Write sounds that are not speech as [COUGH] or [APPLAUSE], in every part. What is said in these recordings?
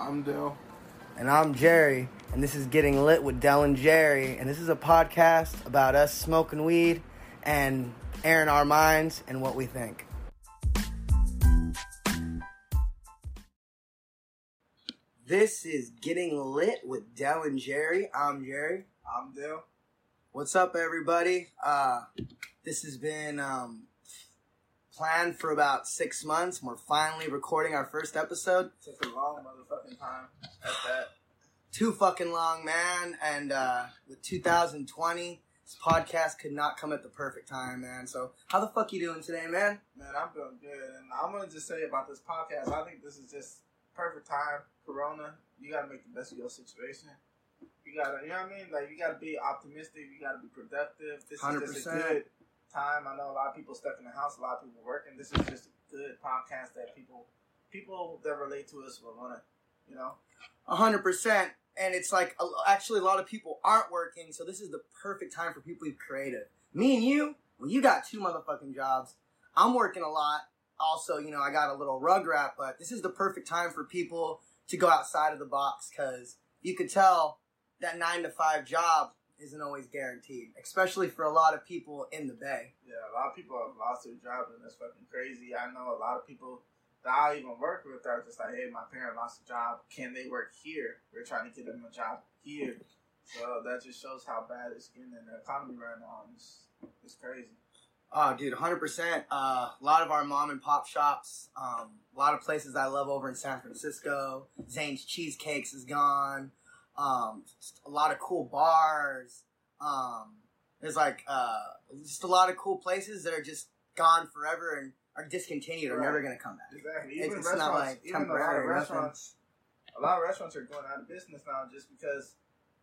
I'm Dell. And I'm Jerry, and this is Getting Lit with Dell and Jerry, and this is a podcast about us smoking weed and airing our minds and what we think. This is Getting Lit with Dell and Jerry. I'm Jerry. I'm Dell. What's up, everybody? Uh, this has been um, planned for about six months. We're finally recording our first episode. Took a long motherfucking time at that. Too fucking long, man. And uh, with 2020, this podcast could not come at the perfect time, man. So, how the fuck you doing today, man? Man, I'm doing good. And I'm going to just say about this podcast, I think this is just perfect time. Corona, you got to make the best of your situation. You got to, you know what I mean? Like, you got to be optimistic. You got to be productive. This 100%. is just a good time. I know a lot of people stuck in the house, a lot of people working. This is just a good podcast that people people that relate to us will want to, you know. A hundred percent. And it's like actually a lot of people aren't working, so this is the perfect time for people to be creative. Me and you, well, you got two motherfucking jobs. I'm working a lot. Also, you know, I got a little rug wrap, but this is the perfect time for people to go outside of the box because you could tell that nine to five job isn't always guaranteed, especially for a lot of people in the Bay. Yeah, a lot of people have lost their jobs, and that's fucking crazy. I know a lot of people that I even work with are just like, hey, my parent lost a job. Can they work here? We're trying to get them a job here. So that just shows how bad it's getting in the economy right now. It's, it's crazy. Oh, dude, 100%. Uh, a lot of our mom and pop shops, um, a lot of places I love over in San Francisco. Zane's Cheesecakes is gone. Um, a lot of cool bars. Um, there's like uh, just a lot of cool places that are just gone forever and are discontinued or never going to come back. Exactly. Even it's, it's not like even temporary. A lot of restaurants, a lot of restaurants are going out of business now just because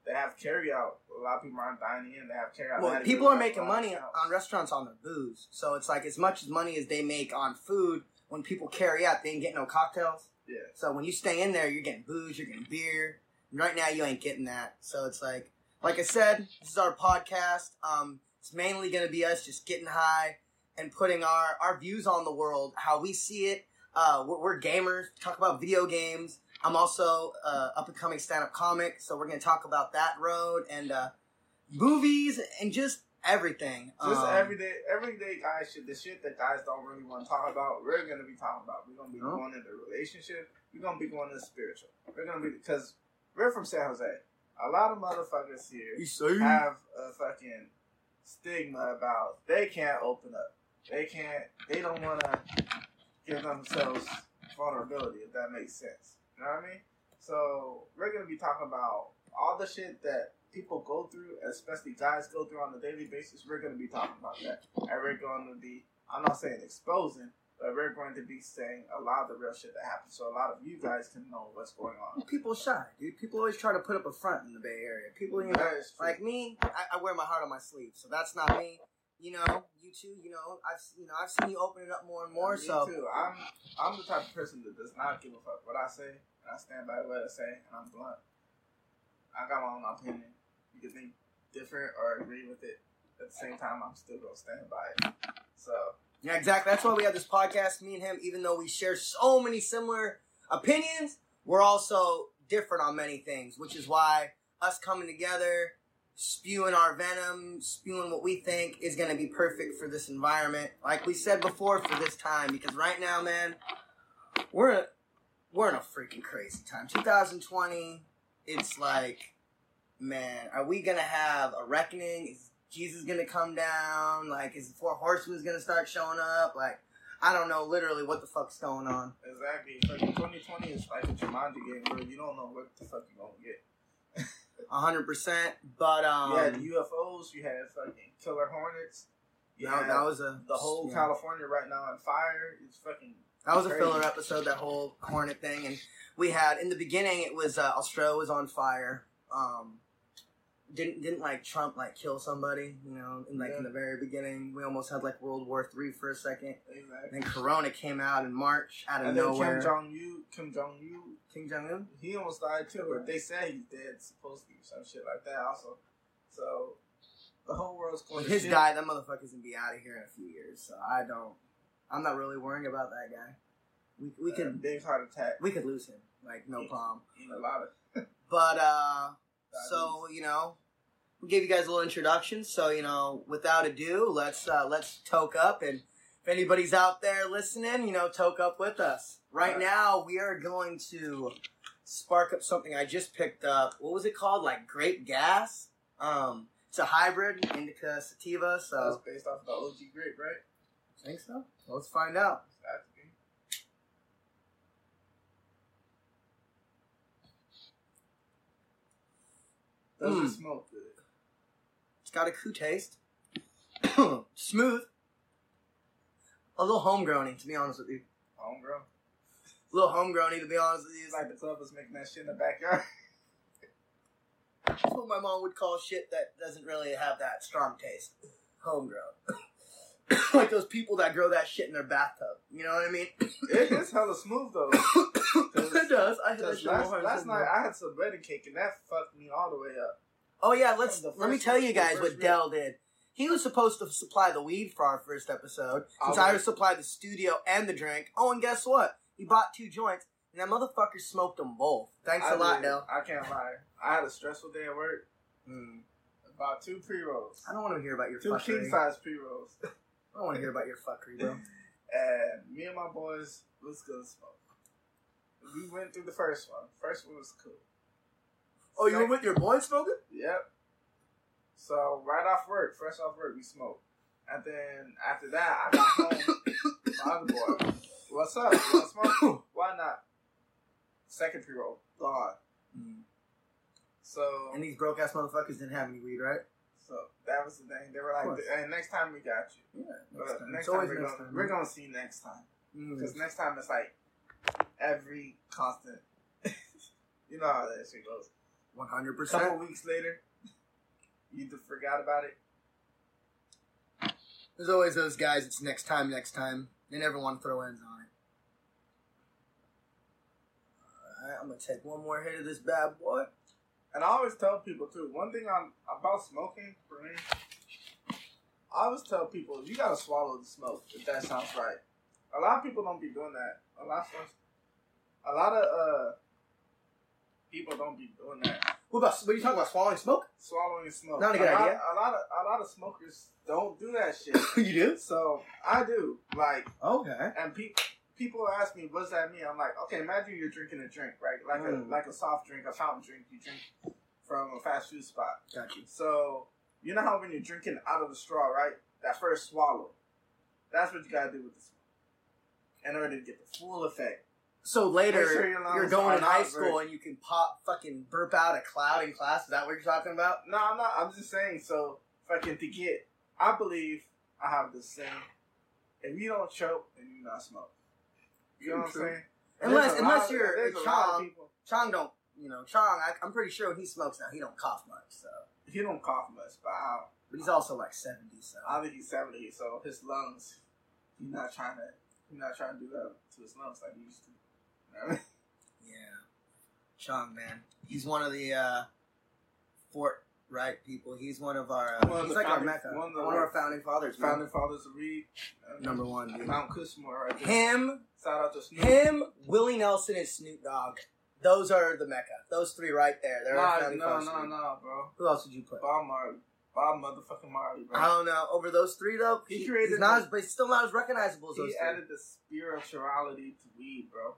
they have carry out. A lot of people aren't dining in. They have carry out. Well, people are making money on restaurants on their booze. So it's like as much as money as they make on food, when people carry out, they ain't getting no cocktails. Yeah. So when you stay in there, you're getting booze, you're getting beer. Right now, you ain't getting that. So it's like, like I said, this is our podcast. Um, it's mainly going to be us just getting high and putting our, our views on the world, how we see it. Uh, we're, we're gamers, talk about video games. I'm also uh, up and coming stand up comic, so we're going to talk about that road and uh, movies and just everything. Just um, everyday, everyday guys shit. The shit that guys don't really want to talk about. We're gonna be talking about. We're gonna be going into relationship. We're gonna be going into spiritual. We're gonna be because we're from San Jose. A lot of motherfuckers here have a fucking stigma about they can't open up. They can't. They don't want to give themselves vulnerability. If that makes sense, you know what I mean. So we're gonna be talking about all the shit that people go through, especially guys go through on a daily basis. We're gonna be talking about that, and we're going to be. I'm not saying exposing, but we're going to be saying a lot of the real shit that happens, so a lot of you guys can know what's going on. People shy, dude. People always try to put up a front in the Bay Area. People, you know, like me, I, I, wear my heart on my sleeve, so that's not me. You know, you too. You know, I've you know I've seen you open it up more and more. Yeah, so too. I'm I'm the type of person that does not give a fuck what I say, and I stand by what I say, and I'm blunt. I got my own opinion. You can think different or agree with it. At the same time, I'm still gonna stand by it. So yeah, exactly. That's why we have this podcast. Me and him, even though we share so many similar opinions, we're also different on many things, which is why us coming together, spewing our venom, spewing what we think is going to be perfect for this environment. Like we said before, for this time, because right now, man, we're in a, we're in a freaking crazy time. 2020, it's like, man, are we going to have a reckoning? Is Jesus gonna come down? Like, is the Four Horsemen's gonna start showing up? Like, I don't know literally what the fuck's going on. Exactly. Like 2020 is like a Jumanji game where you don't know what the fuck you're gonna get. [LAUGHS] hundred percent. But um, yeah, UFOs. You had fucking killer hornets. You that, that was a the whole yeah. California right now on fire. It's fucking. That was crazy. a filler episode. That whole hornet thing, and we had in the beginning it was uh, Australia was on fire. Um, didn't didn't like Trump like kill somebody, you know, in like yeah. in the very beginning. We almost had like World War Three for a second. Exactly. Then Corona came out in March out of and nowhere. Kim Jong Un, Kim Jong Un, Kim Jong Un, he almost died too, but they said he's dead, supposed to supposedly some shit like that also. So the whole world's going. His shit. guy, that motherfucker's gonna be out of here in a few years. So I don't. I'm not really worrying about that guy. We we uh, could big heart attack. We could lose him like no Yeah. problem. A lot of. But uh, so you know, we gave you guys a little introduction. So you know, without ado, let's uh, let's toke up, and if anybody's out there listening, you know, toke up with us. Right Right. now, we are going to spark up something I just picked up. What was it called? Like grape gas. Um, it's a hybrid indica sativa. So based off the OG grape, right? think so. Let's find out. That's me. Does Mm. smoke good? It's got a coup taste. [COUGHS] Smooth. A little homegrowny, to be honest with you. Homegrown. A little homegrowny, to be honest with you. It's like the club was making that shit in the backyard. [LAUGHS] That's what my mom would call shit that doesn't really have that strong taste. Homegrown. [LAUGHS] [COUGHS] like those people that grow that shit in their bathtub. You know what I mean? it is hella smooth though. [COUGHS] it does. I had that shit last, last night I had some bread and cake and that fucked me all the way up. Oh yeah, let's let me tell you guys what. Dell did. He was supposed to supply the weed for our first episode, since I really? supplied the studio and the drink. Oh, and guess what? He bought two joints, and that motherfucker smoked them both. Thanks I a lot, did. Dell. I can't lie. I had a stressful day at work. Hmm. About two pre rolls. I don't want to hear about your Two king size pre rolls. [LAUGHS] I don't want to hear about your fuckery, bro. and [LAUGHS] uh, me and my boys let's go smoke. We went through the first one. First one was cool. Oh, you were with your boys smoking? Yep. So right off work, fresh off work, we smoked. And then after that, I got home. my other boy, what's up? You want smoke? [COUGHS] Why not? Second pre roll, gone. Mm-hmm. So, And these broke ass motherfuckers didn't have any weed, right? So that was the thing. They were like. "Hey, next time we got you." Yeah. But next time, we're, next gonna, time, we're gonna see next time. Mm. Because next time it's like every constant. [LAUGHS] you know how that shit goes. One hundred percent. couple weeks later, you either forgot about it. There's always those guys. It's next time, next time. They never want to throw ends on it. All right, I'm gonna take one more hit of this bad boy. And I always tell people too. One thing on about smoking for me, I always tell people you gotta swallow the smoke. If that sounds right. A lot of people don't be doing that. A lot of a lot of uh people don't be doing that. What about? What are you talking about? Swallowing smoke? Swallowing smoke. Not a good lot, idea. A lot of a lot of smokers don't do that [COUGHS] shit. you do? So I do. Like Okay. and people people ask me what's that mean. I'm like, okay, imagine you're drinking a drink, right? Like Mm. a like a soft drink, a fountain drink you drink from a fast food spot. So you know how when you're drinking out of the straw, right? That first swallow. That's what you gotta do with the smoke. In order to get the full effect. So later, sure your you're going in high school and you can pop fucking burp out a cloud in class. Is that what you're talking about? No, I'm not I'm just saying so fucking to get I believe I have this saying. If you don't choke, then you not smoke. You know what I'm saying? Unless- unless of- you're there's a a lot of child. people Chong don't, you know, Chong. I, I'm pretty sure when he smokes now, he don't cough much. So, he don't cough much, but I, but he's also like 70. So, I think he's seventy, so his lungs, he's not trying to, he's not trying to do that to his lungs like he used to. You know I mean? yeah, Chong man, he's one of the uh, Fort Wright people. He's one of our. Uh, One he's the like our mecca. one One of the- of, our founding fathers. man. Founding fathers of Reed, uh, Number one, dude. Mount Cushmore, right there. Him, Shout out to Snoop. him, Willie Nelson, and Snoop Dogg. Those are the mecca. Those three right there. They're Nah, no, fathers. no, no, bro. Who else did you put? Bob Marley, Bob motherfucking Marley, bro. I don't know. Over those three though, He he, created he's not the- as, but he's still not as recognizable as those he added the spirituality to weed, bro.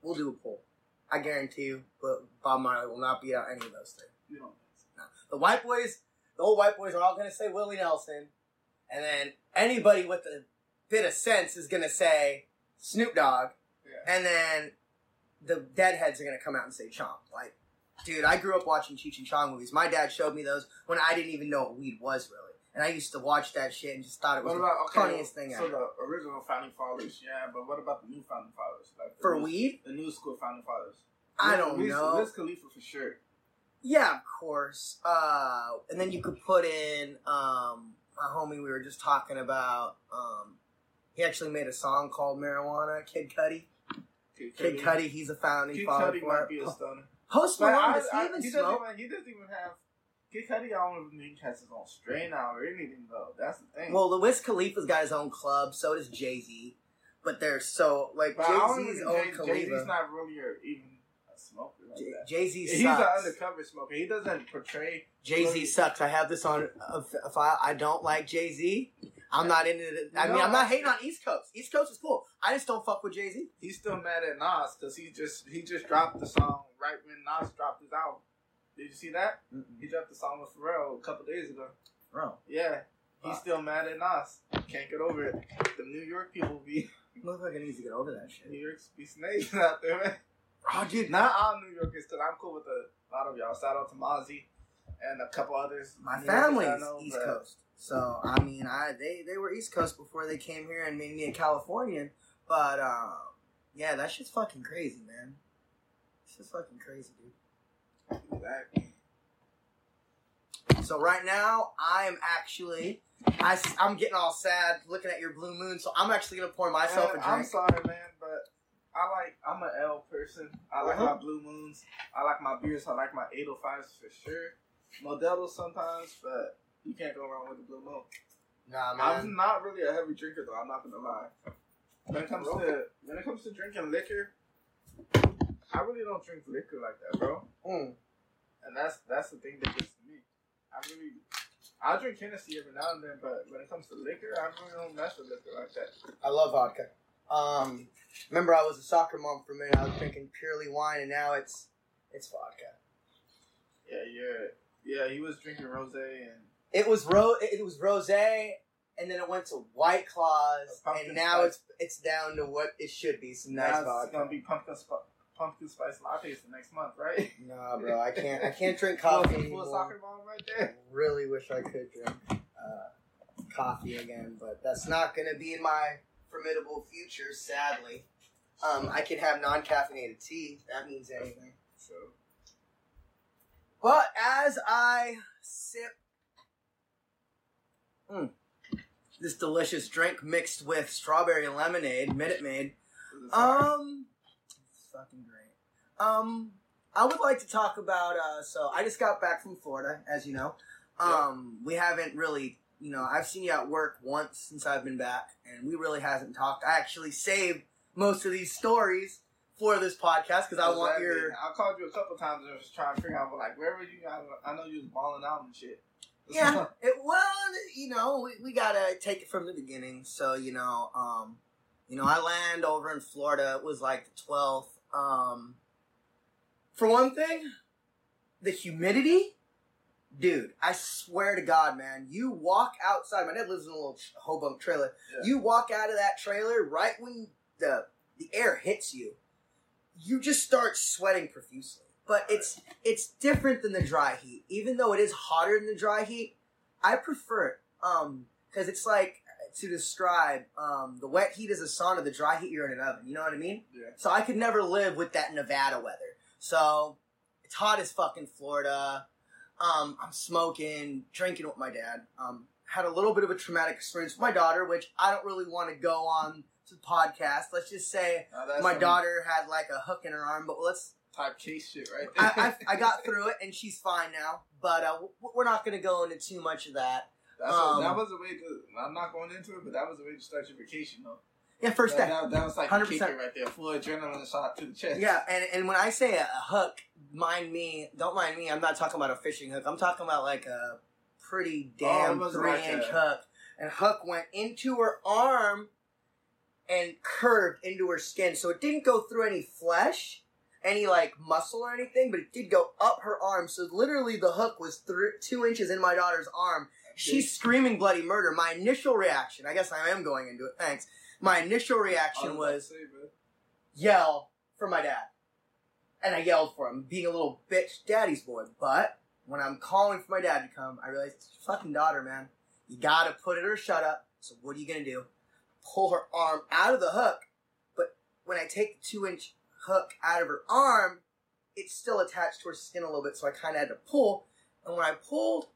We'll do a poll. I guarantee you, but Bob Marley will not beat out any of those three. You don't think so? The white boys, the old white boys are all going to say Willie Nelson, and then anybody with a bit of sense is going to say Snoop Dogg, Yeah. and then the deadheads are going to come out and say Chong. Like, dude, I grew up watching Cheech and Chong movies. My dad showed me those when I didn't even know what weed was really. And I used to watch that shit and just thought it was What the okay? funniest thing so ever. So the original founding fathers, yeah, but what about the new founding fathers? Like For new, weed? the new school founding fathers. I don't know. Wiz Khalifa for sure. Yeah, of course. Uh, and then you could put in um, a homie we were just talking about. Um, he actually made a song called Marijuana. Kid Cudi. Kid Kid Cudi. He's a founding Kid father Cudi might be a stoner. Post Malone does he even he doesn't smoke? even he doesn't even have Kid Cudi. I don't even think has his own strain now or anything though. That's the thing. Well, Wiz Khalifa's got his own club. So does Jay Z. But they're so like but I don't Jay Z's own think Jay Z's not really a, even smoker like. Jay Z He's an undercover smoker. He doesn't portray. Jay Z sucks. I have this on a file. I don't like Jay Z. I'm not into it. I mean, I'm not hating on East Coast. East Coast is cool. I just don't fuck with Jay Z. He's still mad at Nas because he just he just dropped the song right when Nas dropped his album. Did you see that? He dropped the song with Pharrell a couple days ago. Bro, Yeah, he's still mad at Nas. Can't get over it. The New York people be [LAUGHS] motherfucker needs to get over that shit. New York's be snakes [LAUGHS] out there, man. Oh, dude, Not all New Yorkers, because I'm cool with a lot of y'all. Shout out to Mozzie and a couple others. my family is East but- Coast. So I mean, I they they were East Coast before they came here and made me a Californian. But uh, yeah, that shit's fucking crazy, man. It's just fucking crazy, dude. Exactly. So right now, I am actually, I, am getting all sad looking at your blue moon. So I'm actually gonna pour myself Man, I'm sorry, man, but I like I'm an L person. I like Uh-huh. my blue moons. I like my beers. I like my 805s for sure. Modelo sometimes, but you can't go wrong with the blue moon. Nah, man. I'm not really a heavy drinker though. I'm not gonna lie. When it comes to when it comes to drinking liquor, I really don't drink liquor like that, bro. Mm. And that's that's the thing that gets to me. I really, I drink Hennessy every now and then, but when it comes to liquor, I really don't mess with liquor like that. I love vodka. Um, remember I was a soccer mom for a minute. I was drinking purely wine, and now it's it's vodka. Yeah, yeah, yeah. He was drinking rosé and It was ro it was rosé, and then it went to White Claws, and now spice. it's it's down to what it should be, some nice now it's vodka. gonna be pumpkin sp- pumpkin spice lattes the next month, right? [LAUGHS] Nah, bro, I can't I can't drink [LAUGHS] coffee anymore. soccer mom right there. Really wish I could drink uh, coffee again, but that's not going to be in my formidable future. Sadly, um, I can have non-caffeinated tea. If that means anything. So But as I sip mm, this delicious drink mixed with strawberry lemonade, Minute Maid, this is hard. um, it's fucking great. Um, I would like to talk about. Uh, so I just got back from Florida, as you know. Um, we haven't really, you know, I've seen you at work once since I've been back, and we really hasn't talked. I actually saved most of these stories for this podcast because I want your. I called you a couple times and was trying to figure out, like, where were you? I, I know you was balling out and shit. [LAUGHS] Yeah, it, well, you know, we, we gotta take it from the beginning. So, you know, um, you know, I land over in Florida. It was like the twelfth. Um, for one thing, the humidity, dude. I swear to God, man, you walk outside. My dad lives in a little Hobunk trailer. Yeah. You walk out of that trailer right when the the air hits you, you just start sweating profusely. But it's it's different than the dry heat. Even though it is hotter than the dry heat, I prefer it. Um, because it's like to describe um the wet heat is a sauna, the dry heat you're in an oven. You know what I mean? Yeah. So I could never live with that Nevada weather. So it's hot as fucking Florida. Um, I'm smoking, drinking with my dad. Um, had a little bit of a traumatic experience with my daughter, which I don't really want to go on the podcast. Let's just say Now, my daughter had like a hook in her arm, but let's. type case shit right there. I, I, [LAUGHS] I got through it and she's fine now. But uh, we're not going to go into too much of that. That's um, a, that was a way to. I'm not going into it, but that was a way to start your vacation, though. Yeah, first that, day. that, that was like 100%. a kicker right there, full adrenaline shot to the chest. Yeah, and, and when I say a, a hook, mind me, don't mind me. I'm not talking about a fishing hook. I'm talking about like a pretty Oh, damn was three like inch a- hook. And hook went into her arm and curved into her skin, so it didn't go through any flesh, any like muscle or anything, but it did go up her arm. So literally, the hook was thr two inches in my daughter's arm. She's screaming bloody murder. My initial reaction, I guess I am going into it. Thanks. My initial reaction was yell for my dad. And I yelled for him, being a little bitch daddy's boy. But when I'm calling for my dad to come, I realize it's your fucking daughter, man. You gotta put it or shut up. So what are you gonna do? Pull her arm out of the hook. But when I take the two inch hook out of her arm, it's still attached to her skin a little bit, so I kinda had to pull. And when I pulled,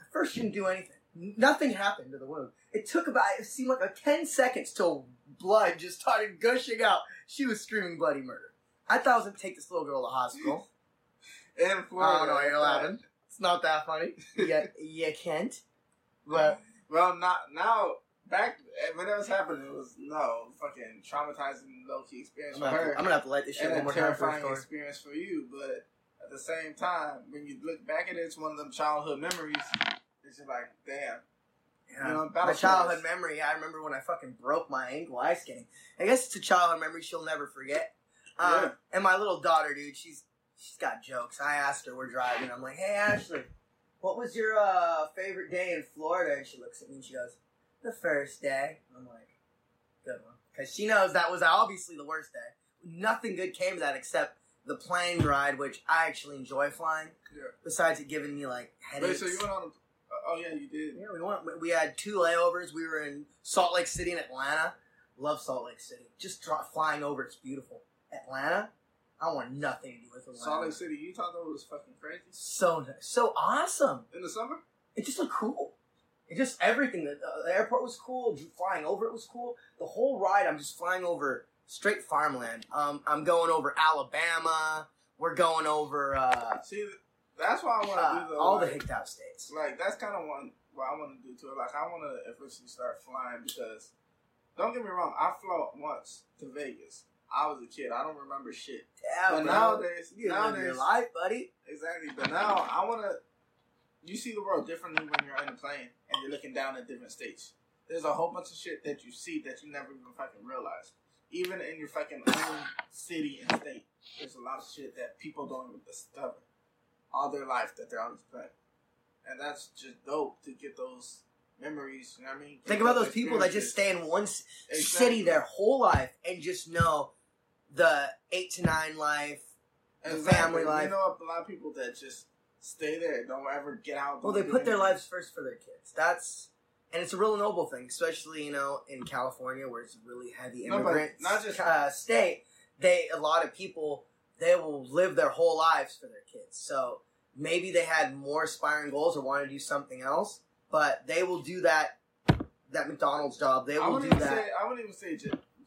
at first she didn't do anything. Nothing happened to the wound. It took about, it seemed like a 10 seconds till blood just started gushing out. She was screaming bloody murder. I thought I was gonna take this little girl to the hospital. I Florida. don't know you're laughing. It's not that funny. [LAUGHS] Yeah, you can't. But Well, not now. Back when that was happening, it was no fucking traumatizing low key experience I'm for her, to, I'm gonna have to light this shit and one a more time terrifying story. experience for you. But at the same time, when you look back at it, it's one of them childhood memories. It's just like, damn. Yeah. You know, my childhood memory. I remember when I fucking broke my ankle ice skating. I guess it's a childhood memory she'll never forget. Uh, Yeah. And my little daughter, dude, she's she's got jokes. I asked her, we're driving. I'm like, hey Ashley, what was your uh, favorite day in Florida? And she looks at me and she goes, the first day. I'm like, good one, because she knows that was obviously the worst day. Nothing good came of that except the plane ride, which I actually enjoy flying. Yeah. Besides it giving me like Wait, headaches. so you went on? A, oh yeah, you did. Yeah, we went. We had two layovers. We were in Salt Lake City and Atlanta. Love Salt Lake City. Just flying over, it's beautiful. Atlanta, I want nothing to do with Atlanta. Salt Lake City, Utah, though was fucking crazy So nice, so awesome. in the summer. It just looked cool. It just everything. The, the airport was cool. Flying over it was cool. The whole ride, I'm just flying over straight farmland. Um, I'm going over Alabama. We're going over uh, See, that's why I want to uh, do the all the like, hicked out states. like that's kind of one what I want to do too. Like I want to officially start flying because don't get me wrong, I flew once to Vegas. I was a kid. I don't remember shit. Yeah, but bro. nowadays, you nowadays, your life, buddy. exactly. But now I want to. You see the world differently when you're in a plane and you're looking down at different states. There's a whole bunch of shit that you see that you never even fucking realize. Even in your fucking own city and state, there's a lot of shit that people don't even discover all their life that they're on this planet. And that's just dope to get those memories. You know what I mean? Think about those people that just stay in one Exactly. city their whole life and just know the eight to nine life. the Exactly. family life. You know a lot of people that just stay there, don't ever get out. Well, they put their lives first for their kids. That's and it's a real noble thing, especially you know in California where it's a really heavy No, immigrant not just- uh, state. They a lot of people they will live their whole lives for their kids. So maybe they had more aspiring goals or want to do something else, but they will do that. That McDonald's job, they will do that. say. I wouldn't even say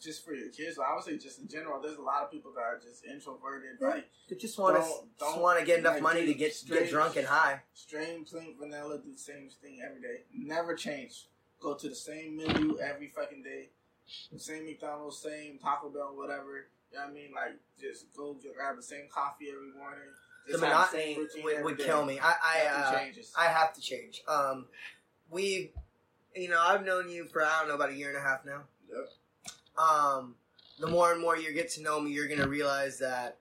just, for your kids. I would say just in general. There's a lot of people that are just introverted, Yeah. like They just want to Don't- just want to get enough like, money to get get drunk and high. strain, plain vanilla, do the same thing every day. Never change. Go to the same menu every fucking day. The same McDonald's, same Taco Bell, whatever. You know what I mean? Like, just go get, grab the same coffee every morning. The Just have monotony would, would kill me. I I, Nothing uh. I have to change. Um, we, you know, I've known you for I don't know about a year and a half now. Yep. Um, the more and more you get to know me, you're gonna realize that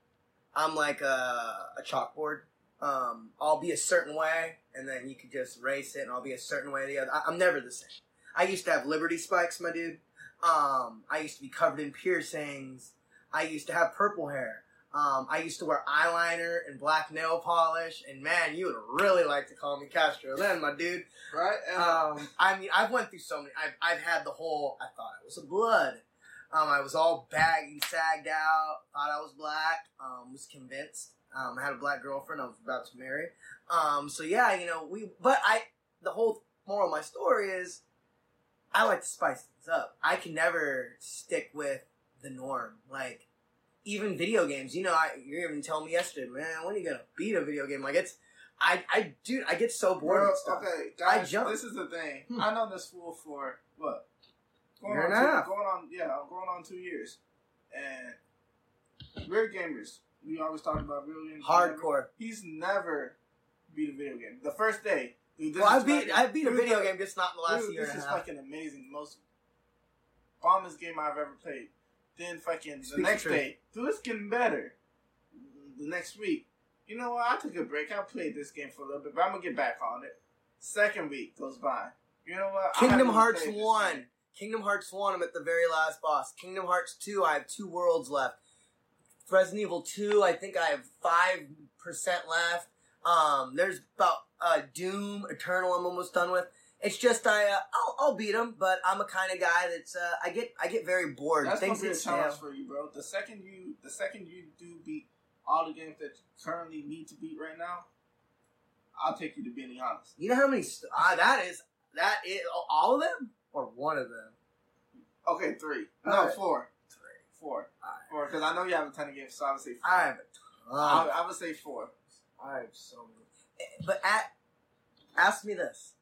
I'm like a, a chalkboard. Um, I'll be a certain way, and then you could just race it, and I'll be a certain way or the other. I, I'm never the same. I used to have Liberty spikes, my dude. Um, I used to be covered in piercings. I used to have purple hair. Um, I used to wear eyeliner and black nail polish, and man, you would really like to call me Castro then, my dude. right? Um, I mean, I've went through so many. I've, I've had the whole. I thought I was a blood. Um, I was all bagged and sagged out. Thought I was black. Um, was convinced. Um, I had a black girlfriend. I was about to marry. Um, so yeah, you know, we. But I. The whole moral of my story is, I like to spice things up. I can never stick with the norm. Like, even video games. You know, I you even told me yesterday, man, when are you gonna beat a video game? Like it's. I, I, dude, I get so bored Bro, with stuff. okay, I guys, jump. this is the thing. Hmm. I know this fool for what? Going Year on and a half. Going on, yeah, I'm going on two years. And we're gamers. We always talk about real games. Hardcore. He's never beat a video game. The first day, dude. Well, I beat I beat a dude, video the- game, just not in the last dude, year this is half. fucking amazing. The most bombest game I've ever played. Then fucking the Speaks next true. day, dude, it's getting better. The next week, you know what? I took a break. I played this game for a little bit, but I'm gonna get back on it. Second week goes by. You know what? Kingdom Hearts one. game. Kingdom Hearts one. I'm at the very last boss. Kingdom Hearts two. I have two worlds left. Resident Evil two. I think I have five percent left. Um, there's about uh, Doom Eternal. I'm almost done with. It's just I uh, I'll, I'll beat them, but I'm a kind of guy that's uh, I get I get very bored. That's Things gonna be a challenge for you, bro. The second you, the second you do beat all the games that you currently need to beat right now, I'll take you to being honest. You know how many? St- uh, that is that is all of them or one of them. Okay, three. No, Alright. four. Three. Four. Alright. Four. Because I know you have a ton of games, so I would say four. I have a I, ton. I would say four. I have so many. Eh, But at, ask me this: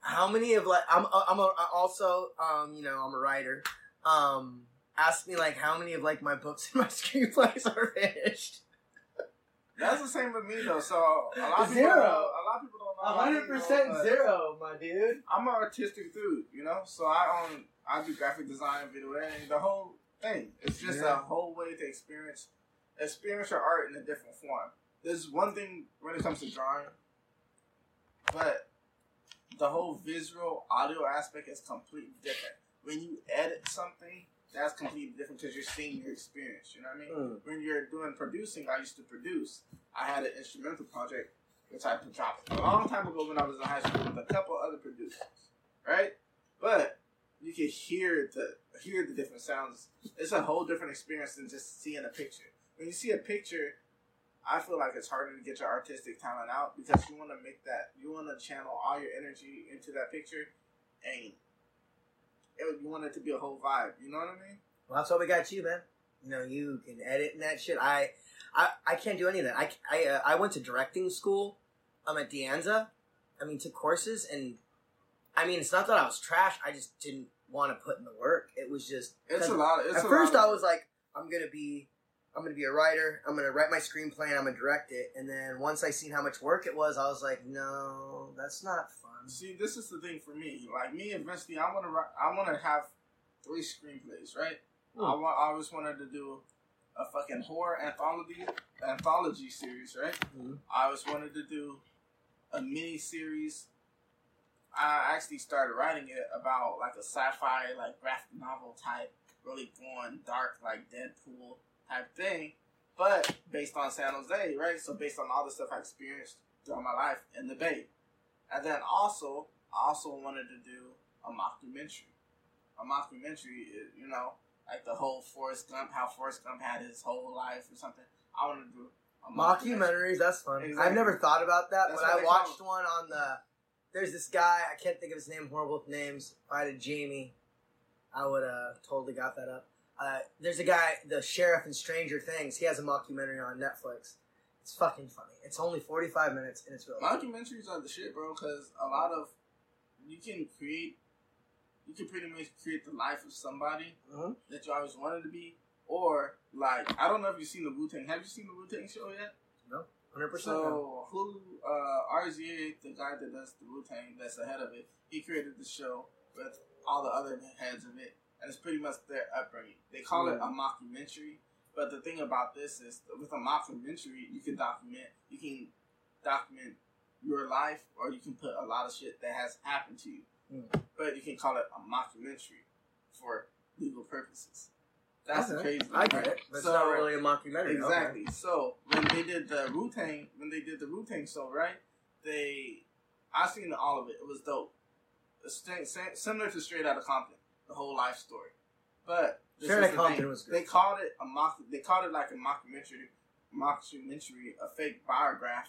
how many of like I'm I'm a, also um you know I'm a writer. Um, ask me like how many of like my books [LAUGHS] and my screenplays are finished. That's the same with me though. So a lot of Zero. people, a lot of people don't know. hundred you know, percent zero, my dude. I'm an artistic dude, you know. So I own, I do graphic design, video editing, the whole thing. It's just Yeah. a whole way to experience, experience your art in a different form. There's one thing when it comes to drawing, but the whole visual audio aspect is completely different. When you edit something, that's completely different because you're seeing your experience. You know what I mean? Mm. when you're doing producing, I used to produce. I had an instrumental project which I dropped a long time ago when I was in high school with a couple other producers, right? But you can hear the hear the different sounds. It's a whole different experience than just seeing a picture. When you see a picture, I feel like it's harder to get your artistic talent out because you want to make that you want to channel all your energy into that picture, and you want it to be a whole vibe. You know what I mean? Well, that's why we got you, man. You know, you can edit and that shit. I, I, I can't do any of that. I, I, uh, I went to directing school. I'm at De Anza. I mean, took courses, and I mean, it's not that I was trash. I just didn't want to put in the work. It was just It's a lot. It's at first, lot I was like, I'm gonna be, I'm gonna be a writer. I'm gonna write my screenplay and I'm gonna direct it. And then once I seen how much work it was, I was like, no, that's not fun. See, this is the thing for me. Like me, eventually, I want to. I want to have three screenplays, right? Hmm. I want. I always wanted to do a fucking horror anthology anthology series, right? Mhm. I always wanted to do a mini series. I actually started writing it about like a sci-fi, like graphic novel type, really going dark, like Deadpool type thing, but based on San Jose, right? So based on all the stuff I experienced throughout my life in the Bay, and then also I also wanted to do a mockumentary. A mockumentary, is, you know, like the whole Forrest Gump, how Forrest Gump had his whole life or something. I wanted to do a Mockumentaries, that's fun. Exactly. I've never thought about that, That's but I watched one on the. There's this guy I can't think of his name. Horrible with names. If I had a Jamie, I would uh totally got that up. Uh, there's a guy, the sheriff in Stranger Things. He has a mockumentary on Netflix. It's fucking funny. It's only 45 minutes and it's really. Mockumentaries are the shit, bro, because a lot of you can create, you can pretty much create the life of somebody Mhm. that you always wanted to be, or like I don't know if you've seen the Wu Tang. Have you seen the Wu Tang show yet? No. 100%. So Hulu, uh, RZA, the guy that does the Wu Tang, that's the head of it, he created the show with all the other heads of it, and it's pretty much their upbringing. They call it a mockumentary, but the thing about this is, with a mockumentary, you can document, you can document your life, or you can put a lot of shit that has happened to you. Mm. But you can call it a mockumentary for legal purposes. That's the Okay. crazy. I get right? it. But it's So- not really a mockumentary. okay. Exactly. So when they did the Wu Tang, when they did the Wu Tang show, right? They, I seen all of it. It was dope. It's similar to Straight Outta Compton, the whole life story. But this Straight was Outta the Compton was good. They called it a mock. They called it like a mockumentary, mockumentary, a fake biograph.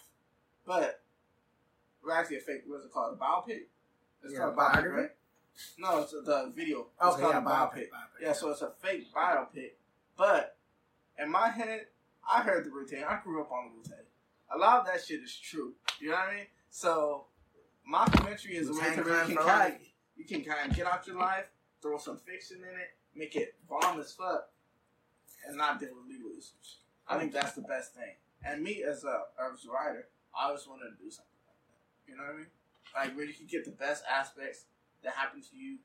But well, actually, a fake. What's it called? A biopic. It's Yeah, called a biopic, right? No, it's the video. It's Okay, called yeah, a biopic. biopic. Yeah, so it's a fake biopic. But in my head, I heard the Wu Tang. I grew up on the Wu Tang. A lot of that shit is true. You know what I mean? So mockumentary is a way to really can kind of you can kind of get out your life, throw some fiction in it, make it bomb as fuck, and not deal with legal issues. I think that's the best thing. And me as a as a writer, I always wanted to do something like that. You know what I mean? Like where you can get the best aspects that happen to you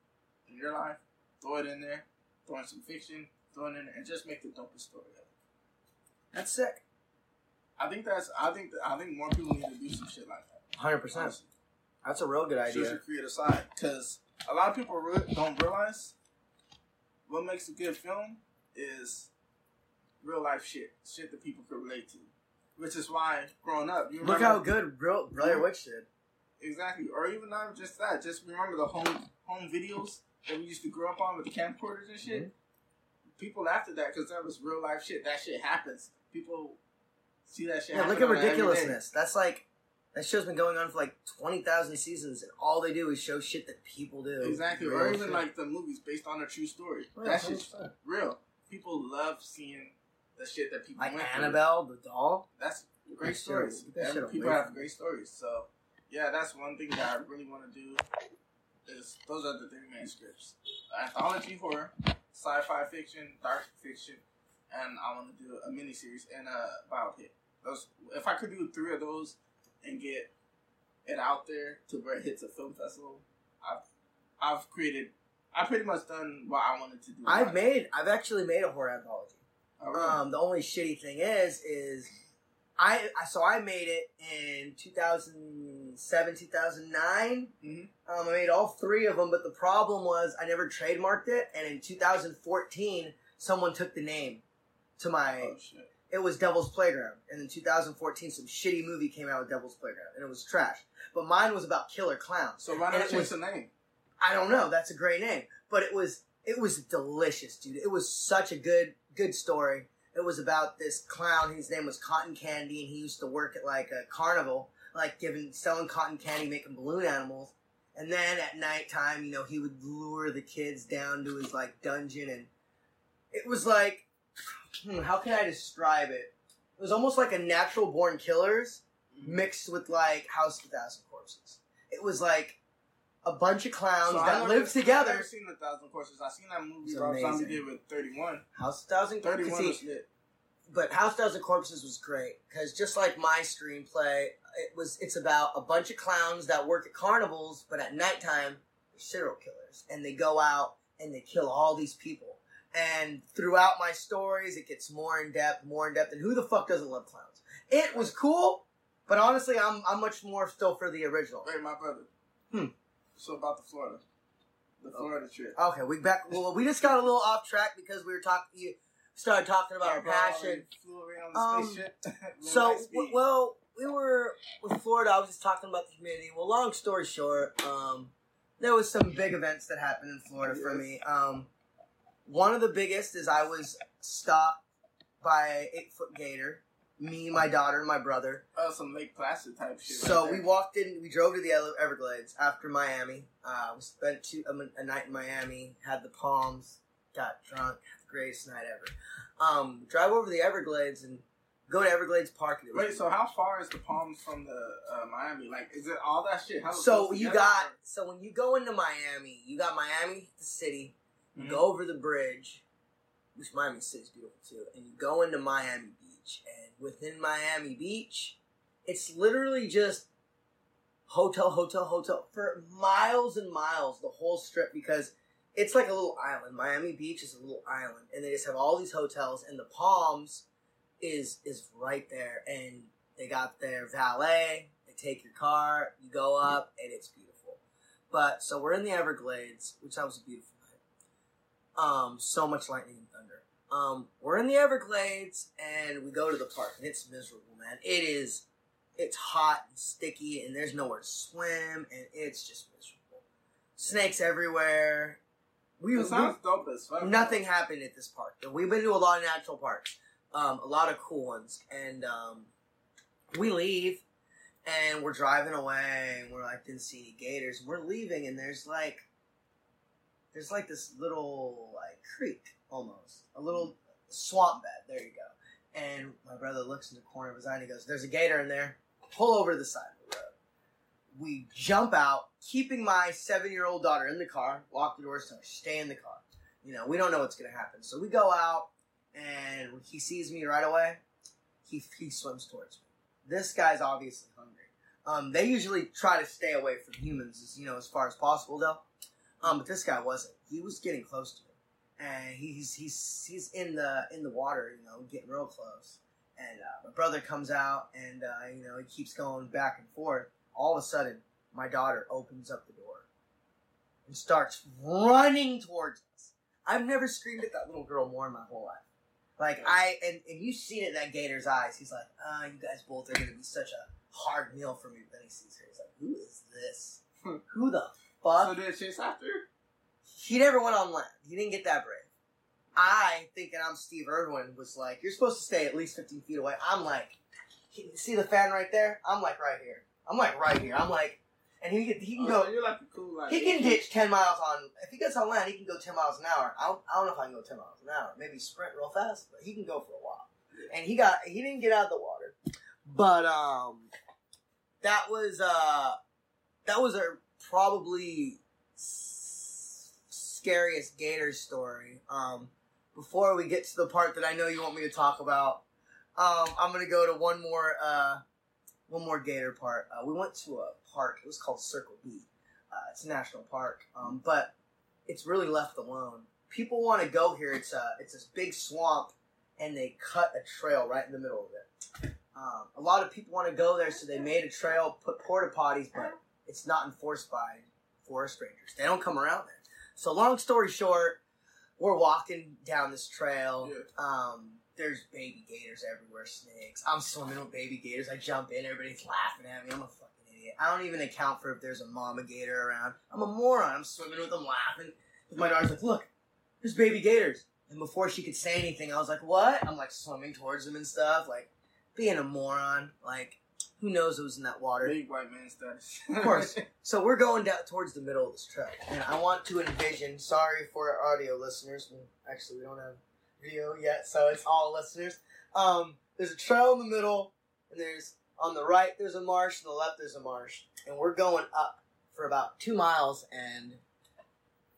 in your life, throw it in there, throw in some fiction, throw it in there, and just make the dopest story of it. That's sick. I think that's I think that, I think more people need to do some shit like that. 100%. That's a real good idea. Social idea. creative side, because a lot of people re- don't realize what makes a good film is real life shit, shit that people can relate to. Which is why growing up, you Look how good real Blair Yeah. Witch did. exactly, or even not just that. Just remember the home home videos that we used to grow up on with the camcorders and shit. Mm-hmm. People laughed at that because that was real life shit. That shit happens. People see that shit. Yeah, look at on a everyday- ridiculousness. That's like that show's been going on for like twenty thousand seasons, and all they do is show shit that people do. Exactly, Real or even shit. like the movies based on a true story. Oh, that shit's real. People love seeing the shit that people like went through. Annabelle the doll. That's great stories. people have great stories. So yeah, that's one thing that I really want to do. Is those are the three main scripts: anthology horror, sci-fi fiction, dark fiction, and I want to do a miniseries and a biopic. Those, if I could do three of those and get it out there to where it hits a film festival, I've I've created. I've pretty much done what I wanted to do. I've made. I've actually made a horror anthology. Oh, really? Um, the only shitty thing is, is I, so I made it in 2007, 2009. Mhm. Um, I made all three of them, but the problem was I never trademarked it, and in 2014, someone took the name to my. oh! It was Devil's Playground, and in 2014, some shitty movie came out with Devil's Playground, and it was trash. But mine was about killer clowns. So why not change the name? I don't know. That's a great name, but it was it was delicious, dude. It was such a good good story. It was about this clown. His name was Cotton Candy, and he used to work at like a carnival, like giving selling cotton candy, making balloon animals. And then at nighttime, you know, he would lure the kids down to his like dungeon, and it was like, hmm, how can I describe it? It was almost like a natural born killers mixed with like House of a Thousand Corpses. It was like a bunch of clowns So that never- together. I've never seen a thousand Corpses. I've seen that movie Rob Zombie did with Thirty One. House of Thousand Thirty Corpses. One was lit. but House of Thousand Corpses was great because just like my screenplay, it was it's about a bunch of clowns that work at carnivals, but at nighttime they're serial killers, and they go out and they kill all these people. And throughout my stories, it gets more in depth, more in depth. And who the fuck doesn't love clowns? It was cool, but honestly, I'm I'm much more still for the original. Hey, my brother. Hmm. So about the Florida, the Florida trip. Okay, we back. Well, we just got a little off track because we were talking. You started talking about our Yeah, bro, passion. we Flew around the Um, [LAUGHS] [LAUGHS] So, w- well, we were with Florida. I was just talking about the community. Well, long story short, um, there was some big events that happened in Florida for me. Um, one of the biggest is I was stopped by an eight foot gator. Me, my daughter, and my brother. oh, some Lake Placid type shit. So right we walked in. We drove to the Everglades after Miami. Uh, we spent two, um, a night in Miami. Had the Palms. Got drunk. Had the greatest night ever. Um, drive over the Everglades and go to Everglades Park. and it was Wait, so how far is the Palms from the uh, Miami? Like, is it all that shit? How So you got so when you go into Miami, you got Miami the city. You Mhm. go over the bridge, which Miami City's beautiful too, and you go into Miami Beach. And within Miami Beach, it's literally just hotel, hotel, hotel for miles and miles, the whole strip because it's like a little island. Miami Beach is a little island, and they just have all these hotels, and the Palms is is right there, and they got their valet. They take your car, you go up, and it's beautiful. But so we're in the Everglades, which that was a beautiful. Um, so much lightning and thunder. Um, we're in the Everglades, and we go to the park, and it's miserable, man. It is. It's hot and sticky, and there's nowhere to swim, and it's just miserable. Snakes everywhere. We, It we dope as fuck. nothing happened at this park. We've been to a lot of natural parks, um, a lot of cool ones, and um, we leave, and we're driving away, and we're like, didn't see any gators. We're leaving, and there's like, there's like this little like creek almost, a little swamp bed. There you go. And my brother looks in the corner of his eye and he goes, "There's a gator in there. Pull over to the side of the road." We jump out, keeping my seven-year-old daughter in the car. Lock the doors, her stay in the car. You know, we don't know what's gonna happen. So we go out, and when he sees me right away, he he swims towards me. This guy's obviously hungry. Um, they usually try to stay away from humans, as you know, as far as possible, though. Um, but this guy wasn't. He was getting close to me, and he's he's he's in the in the water, you know, getting real close. And uh, my brother comes out, and uh, you know, he keeps going back and forth. All of a sudden, my daughter opens up the door and starts running towards us. I've never screamed at that little girl more in my whole life. Like I and, and you seen it in that gator's eyes. He's like, ah, you guys both are gonna be such a hard meal for me. Then he sees her. He's like, who is this? who the fuck? So did chase after? He never went on land. He didn't get that brave. I, thinking I'm Steve Irwin, was like, you're supposed to stay at least 15 feet away. I'm like, see the fan right there? I'm like right here. I'm like right here. I'm like, and he can, he can Oh, go. so you're like cool like. He can ditch 10 miles on, if he gets on land, he can go 10 miles an hour. I don't, I don't know if I can go 10 miles an hour. Maybe sprint real fast, but he can go for a while. And he got, he didn't get out of the water. But, um, that was uh that was a probably s- scariest gator story. Um, before we get to the part that I know you want me to talk about, um, I'm gonna go to one more uh one more gator part. Uh, we went to a park. It was called Circle B. Uh, it's a national park, um, but it's really left alone. People want to go here. It's a it's this big swamp, and they cut a trail right in the middle of it. Um, a lot of people want to go there, so they made a trail, put porta potties, but it's not enforced by forest rangers. They don't come around there. So, long story short, we're walking down this trail. Yeah. Um, there's baby gators everywhere, snakes. I'm swimming with baby gators. I jump in, everybody's laughing at me. I'm a fucking idiot. I don't even account for if there's a mama gator around. I'm a moron. I'm swimming with them, laughing. My daughter's like, look, there's baby gators. And before she could say anything, I was like, what? I'm like swimming towards them and stuff, like being a moron. Like, who knows was in that water? Big white man status. Of course. [LAUGHS] So we're going down towards the middle of this trail, and I want to envision. Sorry for our audio listeners. Actually, we don't have video yet, so it's all listeners. Um, there's a trail in the middle, and there's on the right there's a marsh, and the left there's a marsh, and we're going up for about two miles, and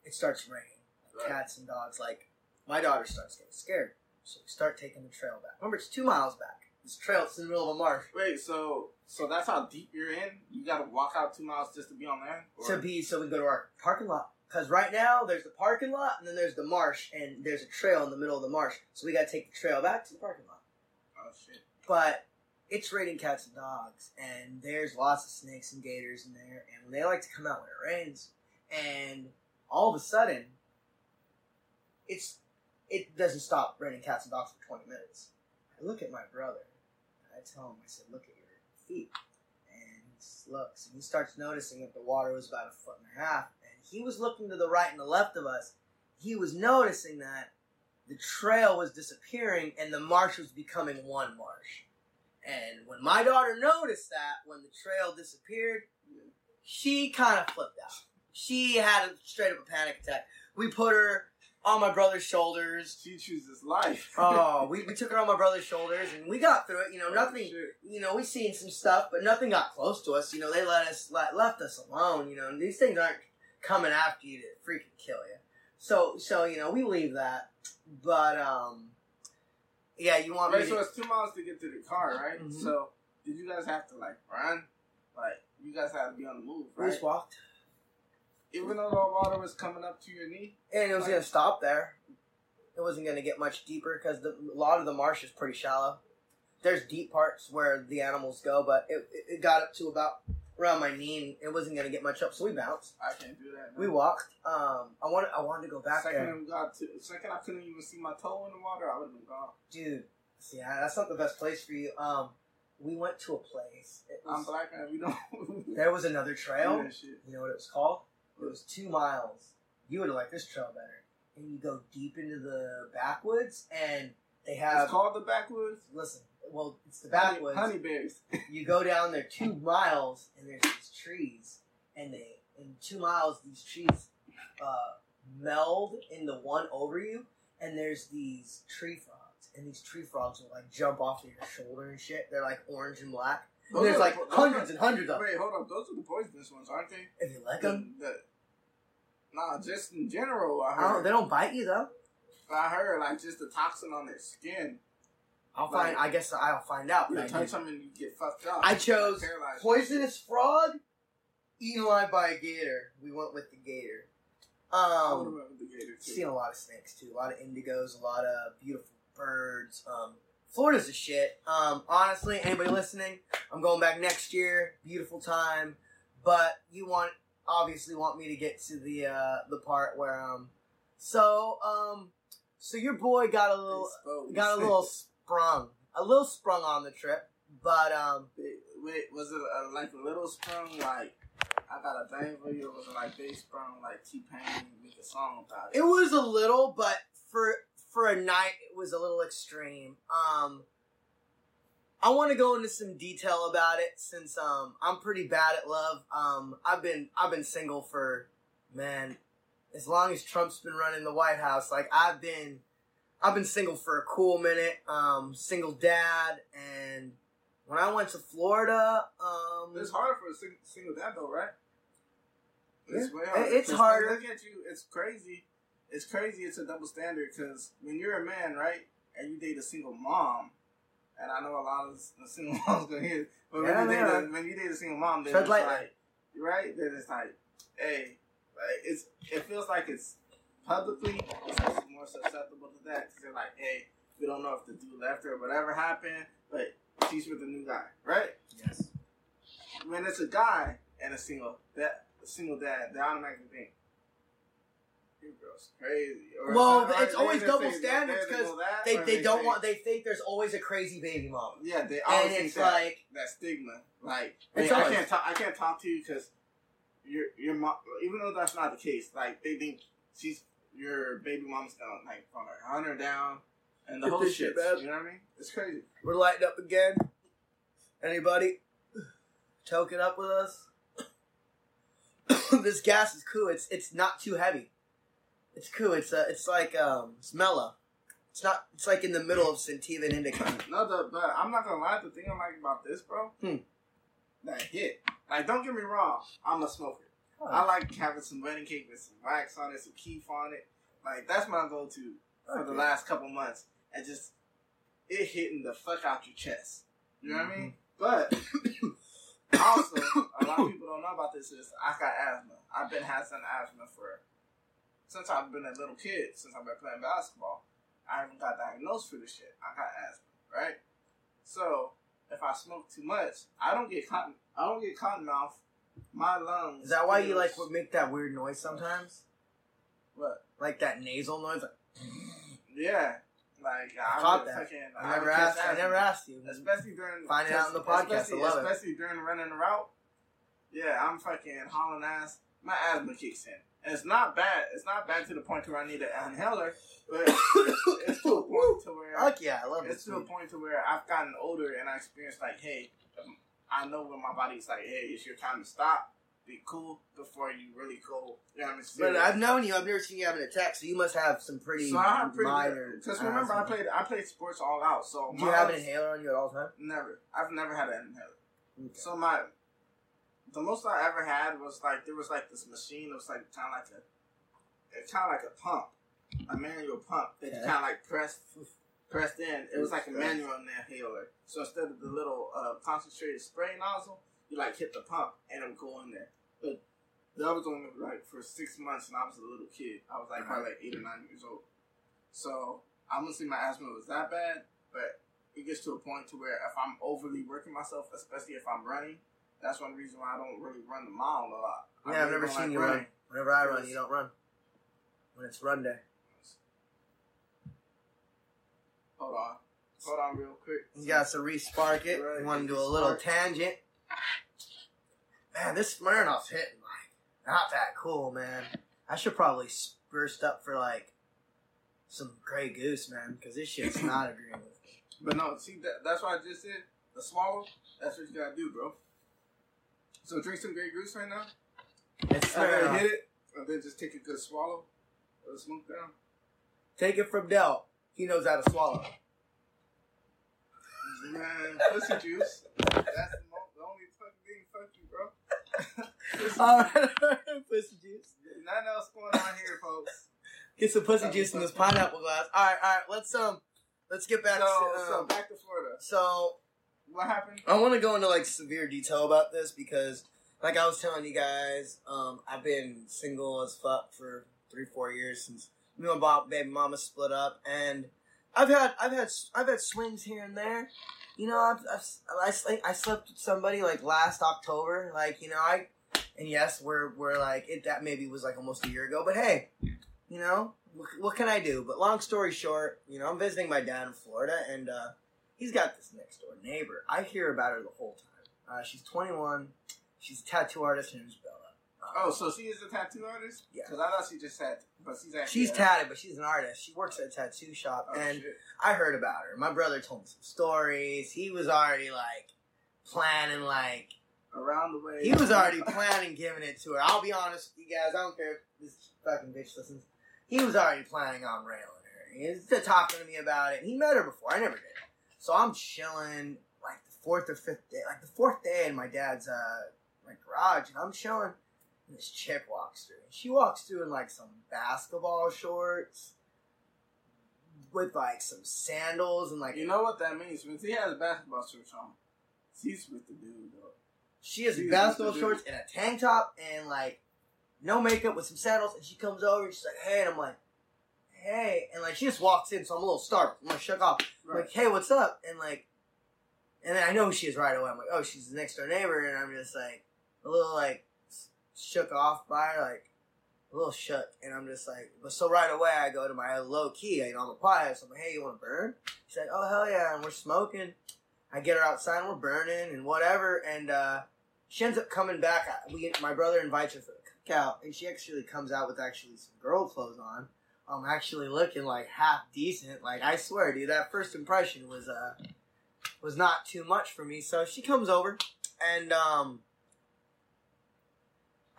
it starts raining. Right. Cats and dogs. Like my daughter starts getting scared, so we start taking the trail back. Remember, it's two miles back. This trail, it's in the middle of a marsh. Wait, so so that's how deep you're in? You gotta walk out two miles just to be on land? to be so we go to our parking lot because right now there's the parking lot and then there's the marsh and there's a trail in the middle of the marsh so we got to take the trail back to the parking lot oh shit. but it's raining cats and dogs and there's lots of snakes and gators in there and they like to come out when it rains and all of a sudden it's it doesn't stop raining cats and dogs for 20 minutes i look at my brother i tell him i said look at your feet. And he looks and he starts noticing that the water was about a foot and a half. And he was looking to the right and the left of us. He was noticing that the trail was disappearing and the marsh was becoming one marsh. And when my daughter noticed that when the trail disappeared she kind of flipped out. She had a straight up a panic attack. We put her on my brother's shoulders She chooses life. oh [LAUGHS] we, we took her on my brother's shoulders and we got through it you know Oh, nothing you know, we seen some stuff, but nothing got close to us. You know, they let us let, left us alone. You know, and these things aren't coming after you to freaking kill you. So, so you know, we leave that. But um, yeah, you want me Wait, so it's two miles to get to the car, right? Mhm. So did you guys have to like run? Like you guys had to be on the move, We just walked, Even though the water was coming up to your knee. and it was gonna stop there. It wasn't gonna get much deeper because a lot of the marsh is pretty shallow. There's deep parts where the animals go, but it, it, got up to about around my knee, and it wasn't gonna get much up, so we bounced. I can't do that. We walked. Um, I wanted I wanted to go back second there. got to second I couldn't even see my toe in the water, I would have been gone. dude. Yeah, that's not the best place for you. Um, we went to a place. It I'm black man, we don't [LAUGHS] there was another trail. shit. You know what it was called? It was two miles. You would have liked this trail better. And you go deep into the backwoods, and they have It's called the backwoods. listen. Well, it's the backwoods. honey berries. [LAUGHS] You go down there two miles, and there's these trees, and they in two miles these trees uh, meld into one over you, and there's these tree frogs, and these tree frogs will like jump off of your shoulder and shit. They're like orange and black. And Those there's like the- hundreds and hundreds of. them. Wait, hold up. Those are the poisonous ones, aren't they? If you like them, The, nah, just in general, I I don't, they don't bite you though. I heard like just the toxin on their skin. I'll Like- find. I guess I'll find out. You touch them and you get fucked up. I chose Poisonous frog, eaten alive by a gator. We went with the gator. I would Um, have went with the gator too. seen a lot of snakes too. A lot of indigos, a lot of beautiful birds. Um, Florida's a shit. Um, honestly, anybody listening, I'm going back next year. Beautiful time, but you want obviously want me to get to the uh, the part where um, so um, so your boy got a little got a little sprung, a little sprung on the trip, but um, Wait, was it uh, like a little sprung? Like I got a thing for you. Or was it like big sprung? Like T Pain make a song about it? It was a little, but for for a night, it was a little extreme. Um, I want to go into some detail about it since um I'm pretty bad at love. Um, I've been I've been single for man as long as Trump's been running the White House. Like I've been I've been single for a cool minute. Um, single dad, and When I went to Florida, um, It's harder for a sing- single dad though, right? It's Yeah. way harder. It's harder. Look at you. It's crazy. It's crazy. It's a double standard because when you're a man, right, and you date a single mom, and I know a lot of single [LAUGHS] moms gonna hear, it, but Yeah, when, you date a, when you date a single mom, then it's lightly. like, right? Then it's like, hey, like it's it feels like it's publicly it's more susceptible to that because they're like, hey, we don't know if the dude left her or whatever happened, but she's with a new guy, right? yes. when it's a guy and a single that a single dad, they automatically think your girl's crazy. Or Well, or it's always double say standards they're 'cause single dad, They, they don't say- want. They think there's always a crazy baby mom, Yeah, they always and think it's that like that stigma. Like, It's hey, I can't talk. I can't talk to you because your your mom. Even though that's not the case, like they think she's your baby mom's gonna like from her hunt her down and the whole shit. shit. You know what I mean? It's crazy. we're lighting up again. Anybody token up with us? [COUGHS] this gas is cool. It's it's not too heavy. It's cool. It's uh, it's like um, it's mellow. It's not. It's like in the middle of sativa and indica. [CLEARS THROAT] No, the, but I'm not gonna lie. The thing I like about this, bro, Hmm. that hit. Like, don't get me wrong. I'm a smoker. I like having some wedding cake with some wax on it, some keef on it. Like that's my go-to for the last couple months, and just it hitting the fuck out your chest. You know what I mean? Mm-hmm. But [COUGHS] also, a lot of people don't know about this. Is I got asthma. I've been having asthma for since I've been a little kid. Since I've been playing basketball, I haven't got diagnosed for this shit. I got asthma, right? So if I smoke too much, I don't get cotton. I don't get cotton mouth. My lungs. Is that why you like would make that weird noise sometimes? What? Like that nasal noise. Yeah, like I, caught that. Fucking, I never catch asked. I never asked you. Especially during Find it out in the podcast. Especially, especially during running the route. Yeah, I'm fucking hauling ass. My asthma kicks in, and it's not bad. It's not bad to the point to where I need an inhaler, but [COUGHS] it's to a point to where Fuck yeah, I love it. it's to a point to where I've gotten older and I experienced like, hey, I know when my body's like, hey, it's your time to stop. Be cool before you really go. You know what I mean? But I've known you. I've never seen you have an attack, so you must have some pretty, so I have pretty minor. Because remember, I played I played sports all out. So Do you have an inhaler on you at all times? Never. I've never had an inhaler. Okay. So my the most I ever had was like there was like this machine. It was like kind of like a it's kind of like a pump, a manual pump that you kind of like pressed pressed in. It was like a manual inhaler. So instead of the little uh, concentrated spray nozzle, you like hit the pump and it would go in there. But that was only like for six months, and I was a little kid. I was like probably like eight or nine years old. So I wouldn't say my asthma was that bad, but it gets to a point to where if I'm overly working myself, especially if I'm running, that's one reason why I don't really run the mile a lot. I Yeah, I've really never seen like you running. run. Whenever I run, you don't run. When it's run day. Hold on, hold on, real quick. You got to re-spark it. Right, You want to do a little tangent. Man, this Smirnoff's hitting like not that cool, man. I should probably burst up for like some Grey Goose, man, because this shit's not agreeing with me. But no, see that, that's what I just said. The swallow. That's what you gotta do, bro. So drink some Grey Goose right now. And Smirnoff. hit it, and then just take a good swallow. Let smoke down. Take it from Dell. He knows how to swallow. Man, pussy juice. That's the, mo- the only fucking thing. Fuck you, bro. [LAUGHS] All right, pussy juice. Nothing else going on here, folks. Get some pussy juice in this pineapple glass. All right, all right. Let's um, let's get back So, to so um, back to Florida. so What happened? I want to go into like severe detail about this because, like I was telling you guys, um, I've been single as fuck for three, four years since me and my baby mama split up, and I've had, I've had, I've had swings here and there. You know, I've, I've I, I slept with somebody like last October, like you know, I, and yes, we're we're like it. That maybe was like almost a year ago, but hey, you know, what, what can I do? But long story short, you know, I'm visiting my dad in Florida, and uh, he's got this next door neighbor. I hear about her the whole time. Uh, she's 21. She's a tattoo artist. Her name's Bella. Uh, Oh, so she is a tattoo artist? Yeah. Because I thought she just had, but she's actually. she's tatted, but she's an artist. She works at a tattoo shop, Oh, and shit. I heard about her. My brother told me some stories. He was already like planning, like Around the way. he was already planning giving it to her. I'll be honest with you guys. I don't care if this fucking bitch listens. He was already planning on railing her. He was talking to me about it. He met her before. I never did. So I'm chilling. Like the fourth or fifth day, like the fourth day in my dad's uh like garage, and I'm chilling. And this chick walks through. She walks through in like some basketball shorts with like some sandals and like You know what that means? When he has basketball shorts on, she's with the dude though. she has She's basketball shorts and a tank top and like no makeup with some sandals. And she comes over and she's like, "Hey," and I'm like, "Hey," and like she just walks in, so I'm a little startled. I'm like shook off. Right. like, "Hey, what's up?" And like, and then I know who she is right away. I'm like, "Oh, she's the next door neighbor," and I'm just like a little like shook off by her, like a little shook, and I'm just like, but so right away I go to my low key, you know, I'm a quiet, so I'm like, "Hey, you want to burn?" She's like, "Oh hell yeah," and we're smoking. I get her outside, and we're burning and whatever, and uh she ends up coming back. We, my brother invites her for the cookout, and she actually comes out with actually some girl clothes on. I'm actually looking like half decent. Like I swear, dude, that first impression was uh was not too much for me. So she comes over, and um,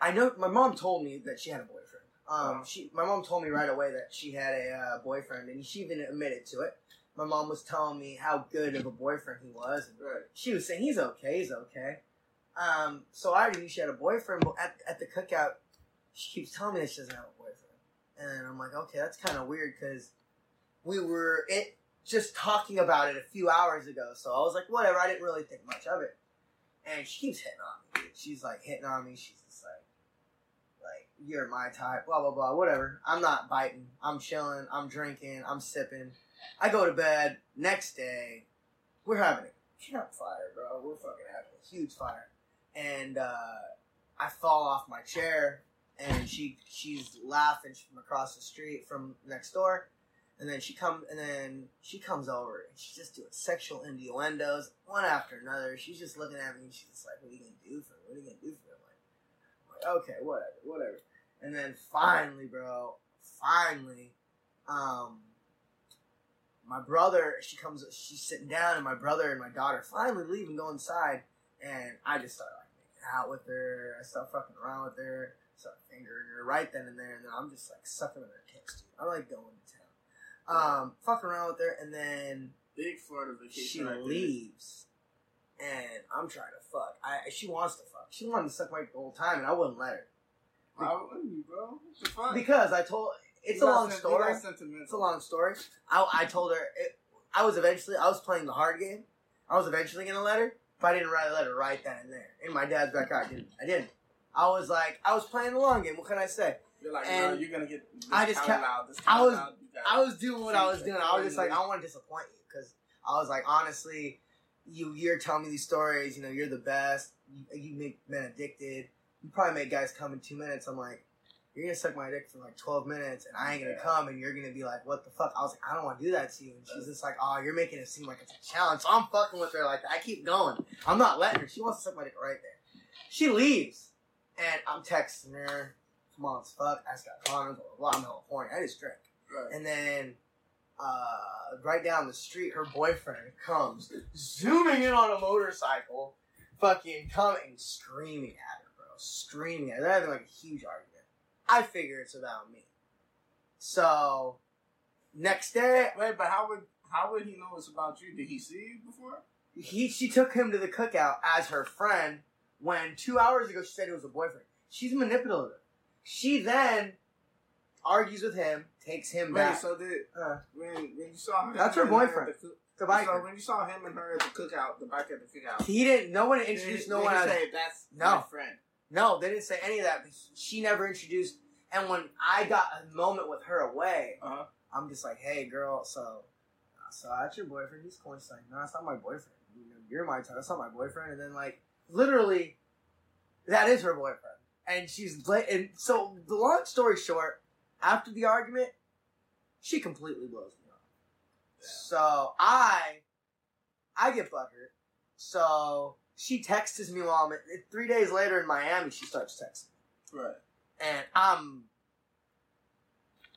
I know my mom told me that she had a boyfriend. Um, she my mom told me right away that she had a uh, boyfriend, and she even admitted to it. My mom was telling me how good of a boyfriend he was, and Right. she was saying he's okay, he's okay. Um, so I already knew she had a boyfriend, but at, at the cookout, she keeps telling me that she doesn't have and I'm like, okay, that's kind of weird because we were it just talking about it a few hours ago. So I was like, whatever. I didn't really think much of it, and she keeps hitting on me. She's like hitting on me. She's just like, like you're my type, blah blah blah, whatever. I'm not biting. I'm chilling. I'm drinking. I'm sipping. I go to bed. Next day, we're having a campfire, bro. We're fucking having a huge fire, and uh, I fall off my chair, and she she's laughing from across the street from next door, and then she come and then she comes over and she's just doing sexual innuendos one after another. She's just looking at me and she's just like, "What are you gonna do for me? What are you gonna do for me?" I'm like, I'm like okay, whatever, whatever. And then finally, bro, finally, um, my brother, she comes, she's sitting down, and my brother and my daughter finally leave and go inside, and I just start like making out with her. I start fucking around with her, start fingering her right then and there, and then I'm just like sucking on her tits, dude. I like going to town, um, fucking around with her, and then Big Florida vacation. she right there. leaves, and I'm trying to fuck. I she wants to fuck. She wanted to suck my the whole time, and I wouldn't let her Why wouldn't you, bro? What the fuck? because I told. It's You a long sen- story. It's a long story. I, I told her it, I was eventually I was playing the hard game. I was eventually gonna let her, but I didn't write a letter right then and there. In my dad's backyard, I didn't. I didn't. I was like, I was playing the long game. What can I say? You're like, and no, you're gonna get. I just kept- Out, this I was- out, I was doing what I was doing. I was just like, I don't want to disappoint you because I was like, honestly, you you're telling me these stories. You know, you're the best. You, you make men addicted. You probably make guys come in two minutes. I'm like, you're gonna suck my dick for like 12 minutes, and I ain't gonna Yeah. come, and you're gonna be like, what the fuck? I was like, I don't want to do that to you. And she's just like, oh, you're making it seem like it's a challenge. So I'm fucking with her like that. I keep going. I'm not letting her. She wants to suck my dick right there. She leaves, and I'm texting her. Come on, let's fuck. I just got condoms. Blah blah blah. I'm horny. I just drank. Right. And then uh, right down the street, her boyfriend comes zooming in on a motorcycle, fucking coming, screaming at her, bro, screaming at her. They're having like a huge argument. I figure it's about me. So next day, Wait, but how would how would he know it's about you? Did he see you before? he she took him to the cookout as her friend. When two hours ago she said it was a boyfriend. She's manipulative. She then argues with him, takes him Wait, back. so did Uh, when when you saw him? That's her boyfriend. the the So when you saw him and her at the cookout, the bike at the cookout, He didn't. No one introduced no did one. say that's No. my friend. no, they didn't say any of that. She never introduced. And when I got a moment with her away, Uh-huh. I'm just like, "Hey, girl, so, so that's your boyfriend? He's cool." She's like, "No, that's not my boyfriend. You know, You're my type. That's not my boyfriend." And then like, literally, that is her boyfriend. And she's and so the long story short, after the argument, she completely blows me off. So I, I get butthurt. So she texts me while I'm at, three days later in Miami. She starts texting, Right. and I'm,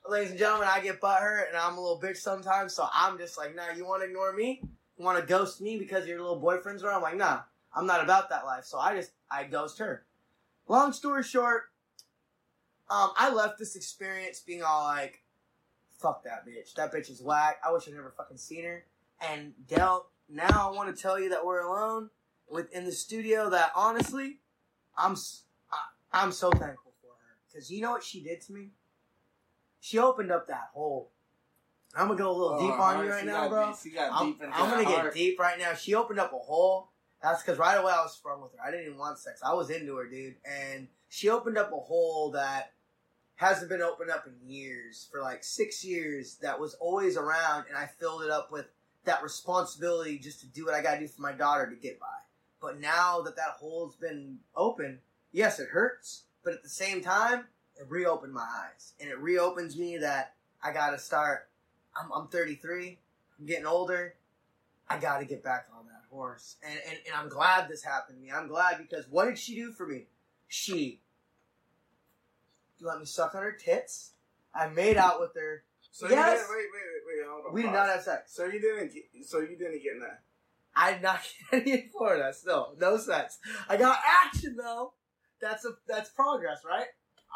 ladies and gentlemen, I get butthurt, and I'm a little bitch sometimes. So I'm just like, nah, you want to ignore me? You want to ghost me because your little boyfriend's around? I'm like, nah, I'm not about that life. So I just I ghost her. Long story short, um, I left this experience being all like, fuck that bitch. That bitch is whack. I wish I never fucking seen her. And Dell now I want to tell you that we're alone within the studio. That honestly, I'm s- I, am so thankful for her because you know what she did to me. She opened up that hole. I'm gonna go a little deep on you right now, bro. I'm, I'm gonna get deep right now. She opened up a hole. That's because right away I was sprung with her. I didn't even want sex. I was into her, dude. And she opened up a hole that hasn't been opened up in years. For like six years, that was always around, and I filled it up with that responsibility just to do what I gotta do for my daughter to get by. But now that that hole's been open, yes, it hurts. But at the same time, it reopened my eyes. And it reopens me that I gotta start. I'm, I'm 33. I'm getting older. I got to get back on that horse. And, and, and I'm glad this happened to me. I'm glad because what did she do for me? She let me suck on her tits. I made out with her. So Yes. you didn't, wait, wait, wait, wait, hold on. We did not have sex. So you didn't get. So you didn't get that. I did not [LAUGHS] get any in Florida. Still, no sex. I got action though. That's a that's progress, right?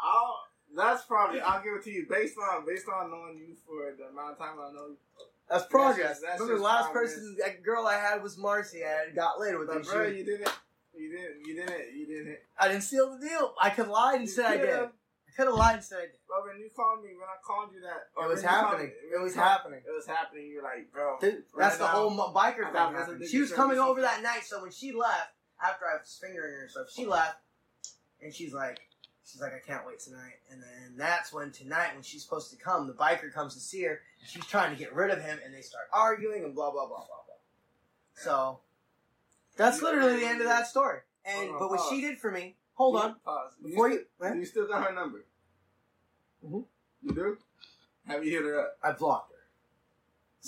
I'll. That's probably. I'll give it to you based on based on knowing you for the amount of time I know you. That's progress. just- that's Remember, the last progress. person, that girl I had was Marcy. I got laid with. But bro, you didn't. You didn't. You didn't. You didn't. I didn't seal the deal. I could lie and You say I did. I could have lied and said I did. But when you called me, when I called you that, It was when you called happening. me- It was happening. It was happening. You're like, bro. Dude, right that's the now, whole biker thing. She was coming over that night, so when she left, after I was fingering her and stuff, she left, and she's like, she's like, I can't wait tonight. And then that's when tonight, when she's supposed to come, the biker comes to see her, and she's trying to get rid of him, and they start arguing and blah blah blah blah blah. So that's literally the end of that story. And on, but what pause. she did for me, hold on, Pause. before you, you, do you still got her number? Mhm. You do? Have you hit her up? I blocked her.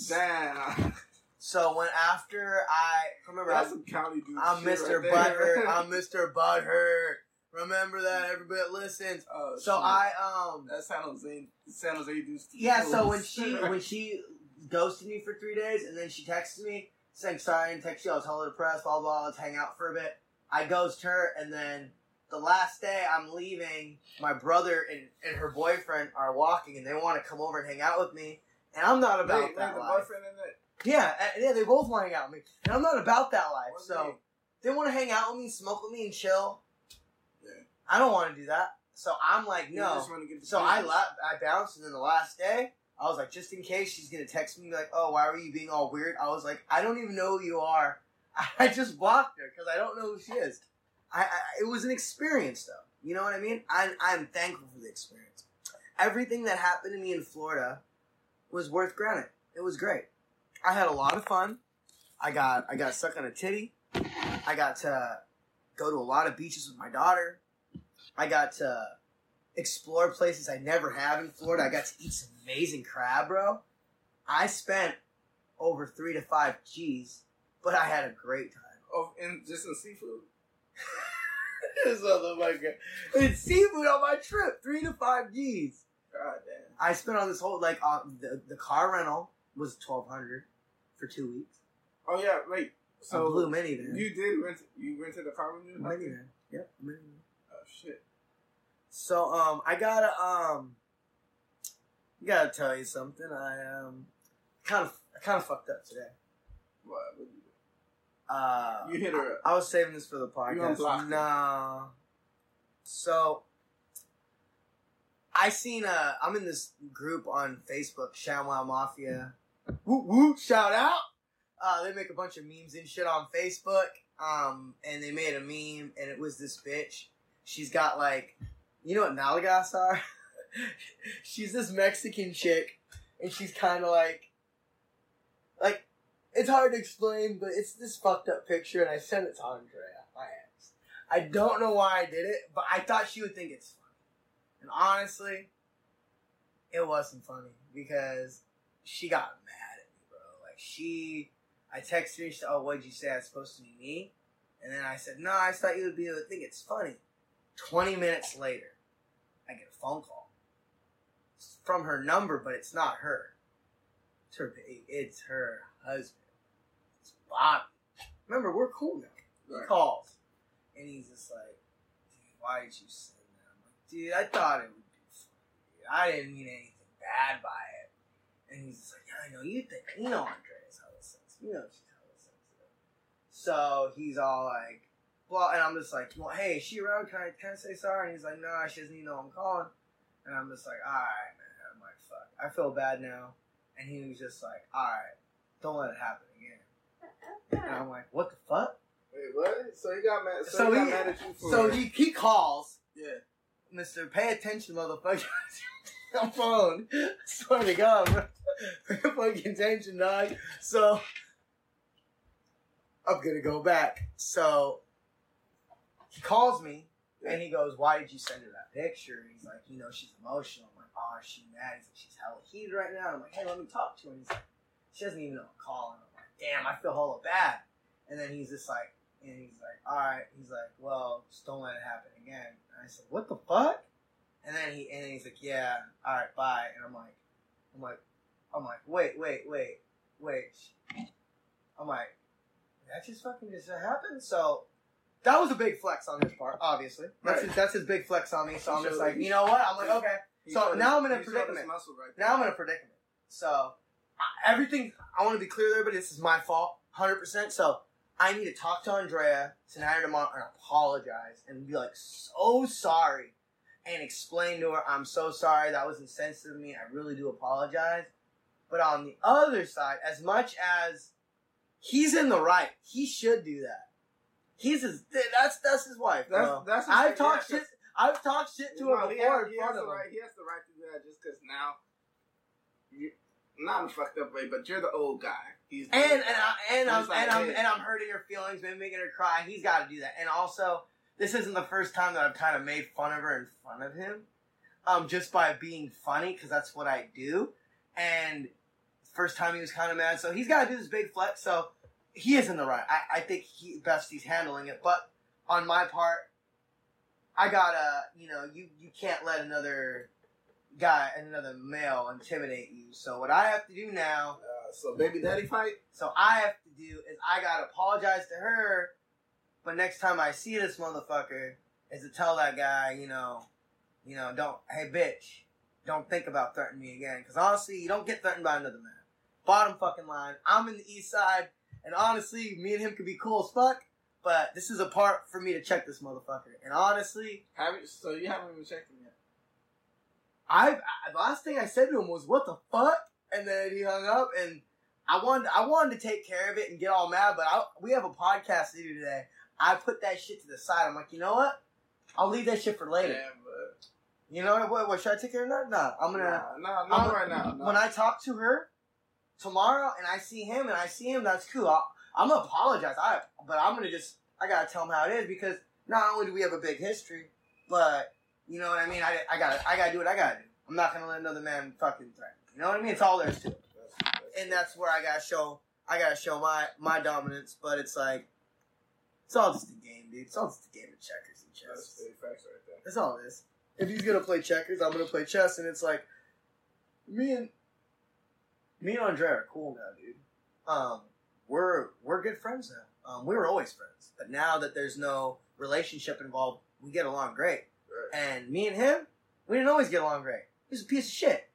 Damn. So when after I remember, I That's some county dude. I'm Mr. right Butthurt. I'm Mr. Butthurt. Remember that, everybody that listens. Oh, So shit. I um That's San Jose. San Jose dudes. yeah. So when she when she ghosted me for three days and then she texted me saying sorry and text you, I was hella depressed. Blah blah. Let's hang out for a bit. I ghost her and then the last day I'm leaving. My brother and, and her boyfriend are walking and they want to come over and hang out with me. And I'm not about wait, wait, that the life. boyfriend in it. Yeah, uh, yeah, they both want to hang out with me, and I'm not about that life. What's so. they want to hang out with me, smoke with me, and chill. I don't want to do that. So I'm like, no. just wanna get So I la- I bounced, and then the last day, I was like, just in case she's gonna text me, like, oh, why were you being all weird? I was like, I don't even know who you are. [LAUGHS] I just blocked her because I don't know who she is. I, I it was an experience, though. You know what I mean? I'm I'm thankful for the experience. Everything that happened to me in Florida was worth granted. It was great. I had a lot of fun. I got I got stuck on a titty. I got to go to a lot of beaches with my daughter. I got to explore places I never have in Florida. I got to eat some amazing crab, bro. I spent over three to five G's, but I had a great time. Oh, in just in seafood. [LAUGHS] this motherfucker. It's seafood on my trip. Three to five G's. God damn. I spent on this whole like uh, the the car rental was twelve hundred for two weeks. Oh yeah, wait. So So blue minivan. you did rent? You rented a car when you? were minivan. Yep, minivan. Shit. So um, I gotta um, gotta tell you something. I um, kind of I kind of fucked up today. What? what you, Uh, you hit her up. I was saving this for the podcast. her. No. So I seen uh I'm in this group on Facebook, ShamWow Mafia. Woo woo! Shout out. Uh, they make a bunch of memes and shit on Facebook. Um, and they made a meme, and it was this bitch. She's got like, you know what nalgas are? [LAUGHS] she's this Mexican chick, and she's kind of like, like it's hard to explain, but it's this fucked up picture, and I sent it to Andrea, my ex. I don't know why I did it, but I thought she would think it's funny. And honestly, it wasn't funny because she got mad at me, bro. Like she, I texted her. She said, "Oh, what'd you say? Was supposed to be me?" And then I said, "No, I thought you would be able to think it's funny." Twenty minutes later, I get a phone call It's from her number, but it's not her. It's her. It's her husband. It's Bobby. Remember, we're cool now. He Right. calls, and he's just like, "Dude, why did you send that?" I'm like, "Dude, I thought it would be funny. I didn't mean anything bad by it." And he's just like, "Yeah, I know you think. You know Andrea's hella sense. You know she's hella sense." So he's all like, well, and I'm just like, well, hey, is she around? Can I, can I say sorry? And he's like, nah, she doesn't even know I'm calling. And I'm just like, all right, man. I'm like, fuck. I feel bad now. And he was just like, all right, don't let it happen again. And I'm like, what the fuck? Wait, what? So he got mad. So, So he he- mad at you for. So he, he calls, Yeah. Mister, pay attention, motherfucker. [LAUGHS] on phone. swear to God, bro. Pay fucking attention, dog. So I'm gonna go back. So he calls me and he goes, "Why did you send her that picture?" And he's like, "You know, she's emotional." I'm like, "Oh, is she mad?" He's like, "She's hella heated right now." I'm like, "Hey, let me talk to her." And he's like, "She doesn't even know I'm calling." I'm like, "Damn, I feel hella bad." And then he's just like, and he's like, "All right." He's like, "Well, just don't let it happen again." And I said, "What the fuck?" And then he and then he's like, "Yeah, all right, bye." And I'm like, I'm like, I'm like, wait, wait, wait, wait. I'm like, that just fucking just happened. So that was a big flex on his part, obviously. That's Right. his, that's his big flex on me. So I'm just like, you know what? I'm like, okay. So now I'm in a he showed his predicament. Now I'm in a predicament. So everything I want to be clear there, but this is my fault, hundred percent. So I need to talk to Andrea tonight or tomorrow and apologize and be like so sorry and explain to her I'm so sorry that was insensitive of me. I really do apologize. But on the other side, as much as he's in the right, he should do that. He's his that's that's his wife. That's bro. that's. his I've talked shit. I've talked shit to No, her he before has- in he has him. right. He has the right to do that just because now, you not in a fucked up way, but you're the old guy. He's And and guy. I, and I'm like, and I'm and I'm hurting her feelings, maybe making her cry. He's got to do that. And also, this isn't the first time that I've kind of made fun of her in front of him, um, just by being funny because that's what I do. And first time he was kind of mad, so he's got to do this big flex. So he is in the right. I, I think he best he's handling it. But on my part, I gotta, you know, you you can't let another guy, another male, intimidate you. So what I have to do now. Uh, so baby daddy fight. So I have to do is I gotta apologize to her, but next time I see this motherfucker, is to tell that guy, you know, you know, don't, hey bitch, don't think about threatening me again. Because honestly, you don't get threatened by another man. Bottom fucking line. I'm in the east side, and honestly, me and him could be cool as fuck. But this is a part for me to check this motherfucker. And honestly, Have you, so you haven't even checked him yet. I, I the last thing I said to him was "What the fuck," and then he hung up. And I wanted I wanted to take care of it and get all mad, but I, we have a podcast to do today. I put that shit to the side. I'm like, you know what? I'll leave that shit for later. Yeah, but You know what? What, what should I take care of that? Nah, I'm gonna. nah, nah, not I'm- right now. No. When I talk to her tomorrow and I see him and I see him, that's cool. I'll, I'm gonna apologize. I but I'm gonna just I gotta tell him how it is because not only do we have a big history, but you know what I mean. I, I gotta I gotta do what I gotta do. I'm not gonna let another man fucking threaten. You know what I mean? It's all there is to it, That's- that's- and that's where I gotta show I gotta show my my dominance. But it's like it's all just a game, dude. It's all just a game of checkers and That's chess. big facts right there. That's all it is. If he's gonna play checkers, I'm gonna play chess, and it's like me and me and Andrea are cool now, dude. Um, we're we're good friends now. Um, we were always friends, but now that there's no relationship involved, we get along great. Right. And me and him, we didn't always get along great. He was a piece of shit.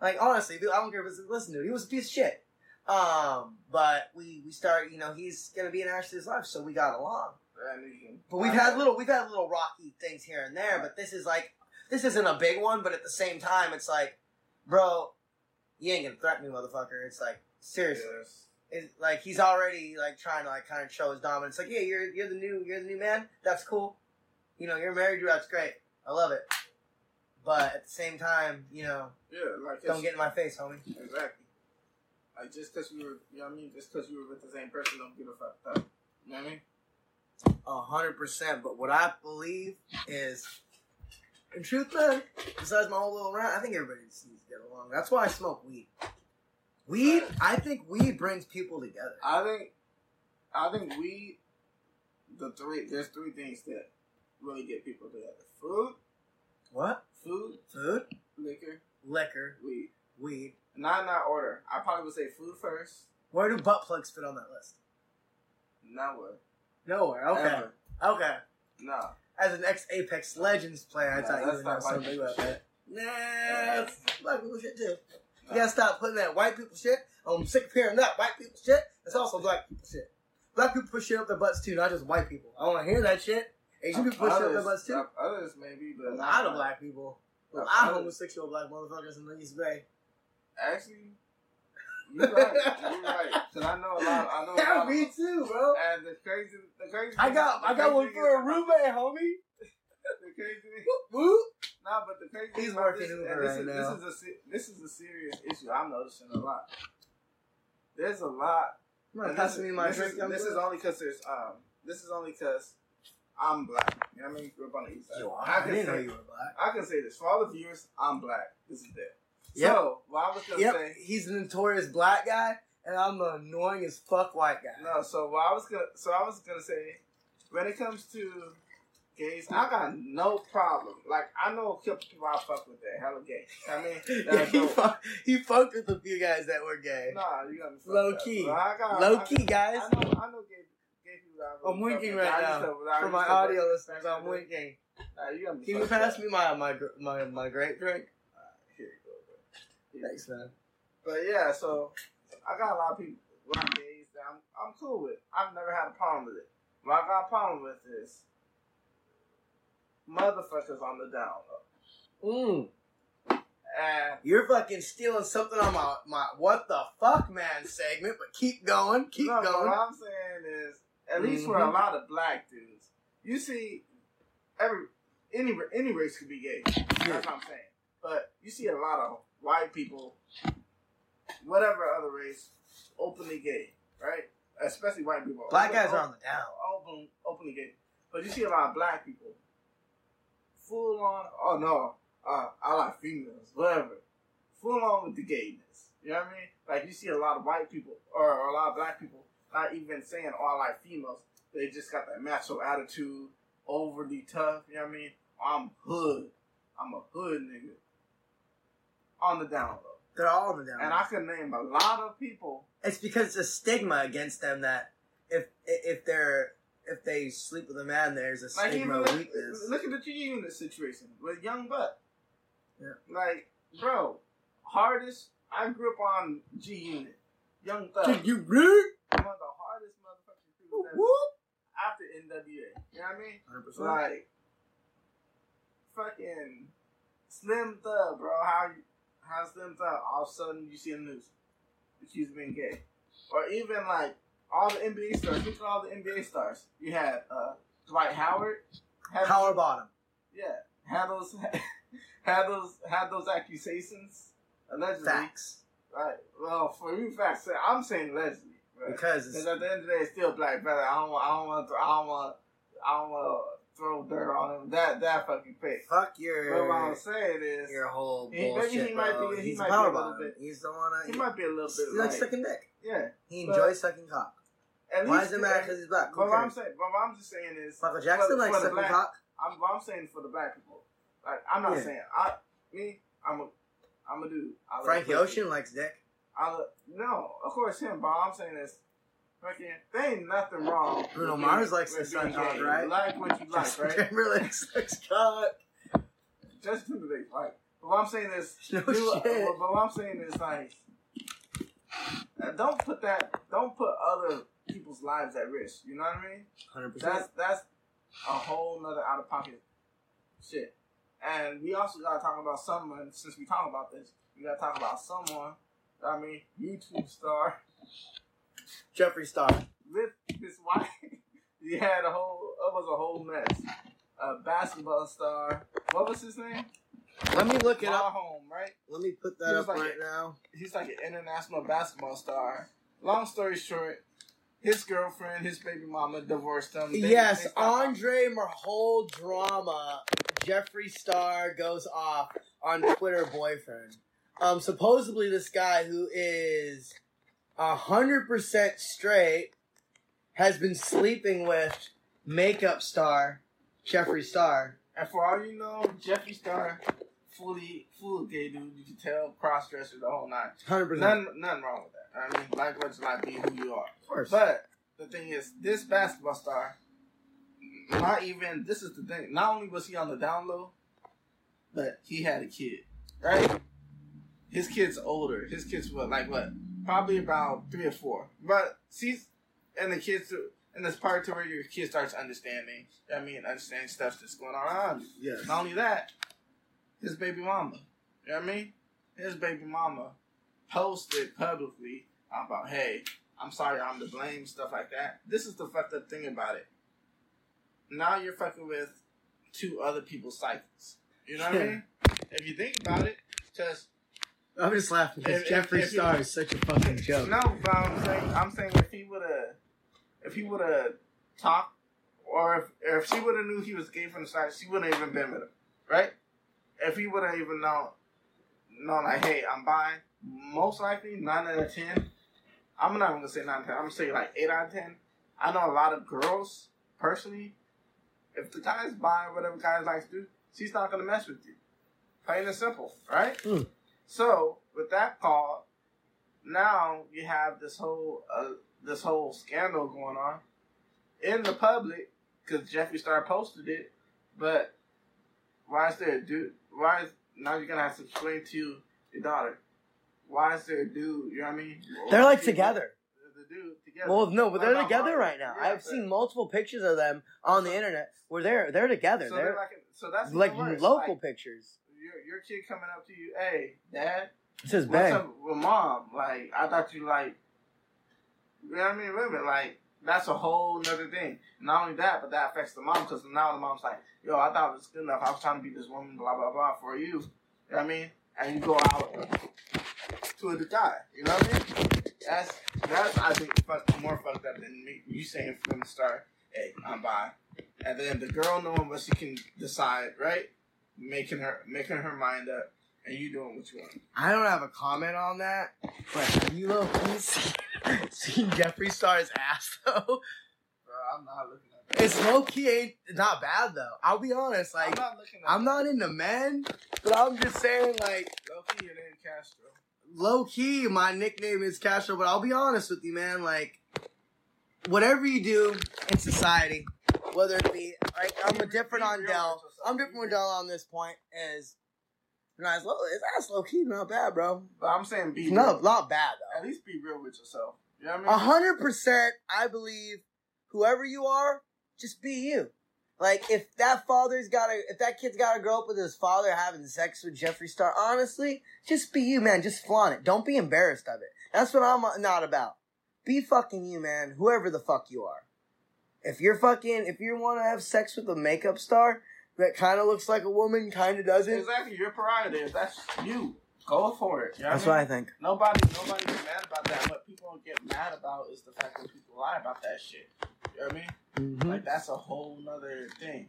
Like honestly, dude, I don't care if it's listen to it. He was a piece of shit. Um, but we we start, you know, he's gonna be in Ashley's life, so we got along. And you can- But we've had little we've had little rocky things here and there, but this is like this isn't a big one, but at the same time it's like, bro, you ain't gonna threaten me, motherfucker. It's like seriously. Yes. It's like he's already like trying to like kind of show his dominance. Like, yeah, you're you're the new you're the new man. That's cool. You know, you're married. That's great. I love it. But at the same time, you know, Yeah, like don't get in my face, homie. Exactly. Like just because we were, you know what I mean? Just because we were with the same person, don't get a fucked up. You know what I mean? A hundred percent. But what I believe is, in truth, man, besides my whole little rant, I think everybody just needs to get along. That's why I smoke weed. Weed, I think weed brings people together. I think, I think we, the three, there's three things that really get people together: food, What? food, Food, liquor, liquor, weed. weed. Not in that order. I probably would say food first. Where do butt plugs fit on that list? Nowhere. Nowhere. Okay. Ever. Okay. No. As an ex Apex Legends player, I thought you would know something about that. Nah, black people shit too. You gotta stop putting that white people shit. I'm sick of hearing that white people shit. It's also black people shit. black people push shit up their butts too, not just white people. I want to hear that shit. Asian people push shit up their butts too. Others maybe, A but lot of black people. A lot of homosexual black motherfuckers in the East Bay. Actually, you're right. You're right. Cause I know a lot. I know a Yeah, lot. me too, bro. And the crazy, the crazy. I got I got one for a roommate, homie. The crazy. thing- Whoop, whoop. Nah, but the crazy. He's working this, Uber and this right is, now. This is a this is a serious issue. I'm noticing a lot. There's a lot. You wanna and pass this, me my this drink? Is, this is only because there's um. This is only because I'm black. You know what I mean? Grew up on the east side. Yo, I I can didn't say know you were black. I can say this for all the viewers. I'm black. This is it. Yep. So what I was gonna Yep, say. he's a notorious black guy, and I'm the annoying as fuck white guy. No, so what I was gonna so I was gonna say when it comes to gays, I got no problem. Like I know a couple people I fuck with that hella gay. I mean, [LAUGHS] Yeah, he, fuck, he fucked with a few guys that were gay. nah, you got Low up. key. Got, Low key, guys. I know, I know gay, gay people I I'm winking right now. For my audio listeners, I'm in the day. winking. Nah, you got me Can you pass up. me my my my my grape drink? Here you go, bro. Thanks, man. But yeah, so I got a lot of people, of gays that I'm, I'm cool with. I've never had a problem with it. What I got a problem with is motherfuckers on the down low. Mm. And You're fucking stealing something on my my what the fuck man segment, but keep going, keep no, going. what I'm saying is, at least for a Mhm. lot of black dudes, you see, every any any race could be gay. That's what I'm saying. But you see a lot of white people, whatever other race, openly gay, right? Especially white people. Black Open- guys are on the down. open, openly gay. But you see a lot of black people, full on. Oh no, uh, I like females, whatever. Full on with the gayness. You know what I mean? Like you see a lot of white people or, or a lot of black people not even saying, "Oh, I like females." They just got that macho attitude, overly tough. You know what I mean? I'm hood. I'm a hood nigga. On the down low. They're all on the down. And I can name a lot of people. it's because it's a stigma against them that if if they're if they sleep with a man, there's a Like stigma of look, weakness. look at the G unit situation with Young Buck. Yeah. Like, bro, hardest. I grew up on G Unit. Young Thug. Did you rude? One of the hardest motherfucking ever Whoop. after NWA. You know what I mean? Hundred percent. Like, fucking Slim Thug, bro. How you, how them Thug? All of a sudden you see in the news accused of being gay, or even like all the NBA stars. Look at all the NBA stars. You had uh, Dwight Howard. Had Power bottom. yeah, had those [LAUGHS] had those had those accusations allegedly. Facts. Right. Well, for you, facts. I'm saying allegedly. Right? Because at the end of the day, it's still black brother. I don't want. I don't want. I don't want. I don't want to throw dirt on him. That that fucking fake. fuck But what your I'm saying is, your whole He- maybe bullshit. he might be- he He's might a be a little bit- He's the one. I, he might be a little bit he likes like, sucking dick. yeah. He enjoys sucking cock. At Why does it matter because he's black? But what I'm saying, but what I'm just saying is, Michael Jackson for- likes for sucking black- cock. I'm, what I'm saying for the black people. Like I'm not Yeah. saying I me. I'm a I'm a dude. I pussy. Ocean likes dick. I no, of course him, but I'm saying this. Fucking, there ain't nothing wrong. Bruno Mars likes being suck cock, right? Like what you like, right? Timberlake sucks cock. Justin Timberlake, right? But what I'm saying is, [LAUGHS] No do- shit. But, but what I'm saying is like, uh, don't put that, don't put other people's lives at risk. You know what I mean? Hundred percent. That's that's a whole nother out of pocket shit. And we also gotta talk about someone. Since we talk about this, we gotta talk about someone. I mean, YouTube star Jeffree Star. with his wife. he had a whole. It was a whole mess. A basketball star. What was his name? Let me look it up. Home, right? Let me put that up like right a- now. He's like an international basketball star. Long story short, his girlfriend, his baby mama, divorced him. They- yes, they Andre Marhold drama. Jeffree Star goes off on Twitter boyfriend. Um, supposedly this guy who is hundred percent straight has been sleeping with makeup star Jeffree Star. And for all you know, Jeffree Star, fully, full gay dude. You can tell, cross dresser, the whole nine. Hundred percent. Nothing, nothing wrong with that. I mean, like what you like, be who you are. Of course. But the thing is, this basketball star, not even. This is the thing. Not only was he on the down low, but he had a kid, right? His kid's older. His kid's what, like what? Probably about three or four. But see, and the kids, and this part to where your kid starts understanding. I mean, understanding stuff that's going on around you. Yes. Not only that, his baby mama. You know what I mean? His baby mama posted publicly about, hey, I'm sorry, I'm to blame, stuff like that. This is the fucked up thing about it. Now you're fucking with two other people's cycles. You know what I mean? If you think about it, just I'm just laughing because Jeffree Star is such a fucking joke. no, but I'm saying, I'm saying if he would have, if he would have talked, or if if she would have knew he was gay from the start, she wouldn't have even been with him, right? If he would have even known, known like, hey, I'm bi, most likely nine out of ten. I'm not even gonna say nine out of ten. I'm gonna say like eight out of ten. I know a lot of girls personally. If the guy's bi, whatever guys like to do, she's not gonna mess with you. Plain and simple, right? Hmm. So with that call, now you have this whole uh, this whole scandal going on in the public because Jeffree Star posted it. But why is there a dude? Why is now you're gonna have to explain to your daughter? Why is there a dude? You know what I mean? They're like The- together. The dude together. Well, no, but they're together Marvel? right now. Yeah, I've seen multiple pictures of them on the internet where they're they're together. So they're they're like, so that's like local Like, pictures. Your your kid coming up to you, hey, dad, It says What's up with mom? Like, I thought you like, you know what I mean? Women, like, that's a whole nother thing. Not only that, but that affects the mom because now the mom's like, yo, I thought it was good enough. I was trying to be this woman, blah, blah, blah, for you. You know what I mean? And you go out to the guy. You know what I mean? That's, that's I think, fuck, more fucked up than me, you saying from the start, hey, I'm bi. And then the girl knowing what she can decide, right? Making her, making her mind up and you doing what you want. I don't have a comment on that, but have you low key [LAUGHS] seen, seen Jeffree Star's ass though? Bro, I'm not looking at that. It's low key ain't not bad though. I'll be honest, I'm like not looking at I'm not into men, but I'm just saying like Loki and then Castro. low key my nickname is Castro, but I'll be honest with you, man, like whatever you do in society, whether it be like I'm a different on Dell. I'm different with Dell on this point is nice low it's ass low key not bad, bro. But I'm saying be No, real. not bad though. At least be real with yourself. You know what A I mean? hundred percent, I believe whoever you are, just be you. Like if that father's gotta, if that kid's gotta grow up with his father having sex with Jeffree Star, honestly, just be you, man. Just flaunt it. Don't be embarrassed of it. That's what I'm not about. Be fucking you, man. Whoever the fuck you are. If you're fucking, if you want to have sex with a makeup star that kind of looks like a woman, kind of doesn't. Exactly, your prerogative. That's you. Go for it. You know That's what what I I think. Nobody, nobody gets mad about that. What people get mad about is the fact that people lie about that shit. You know what I mean? hmm Like that's a whole nother thing.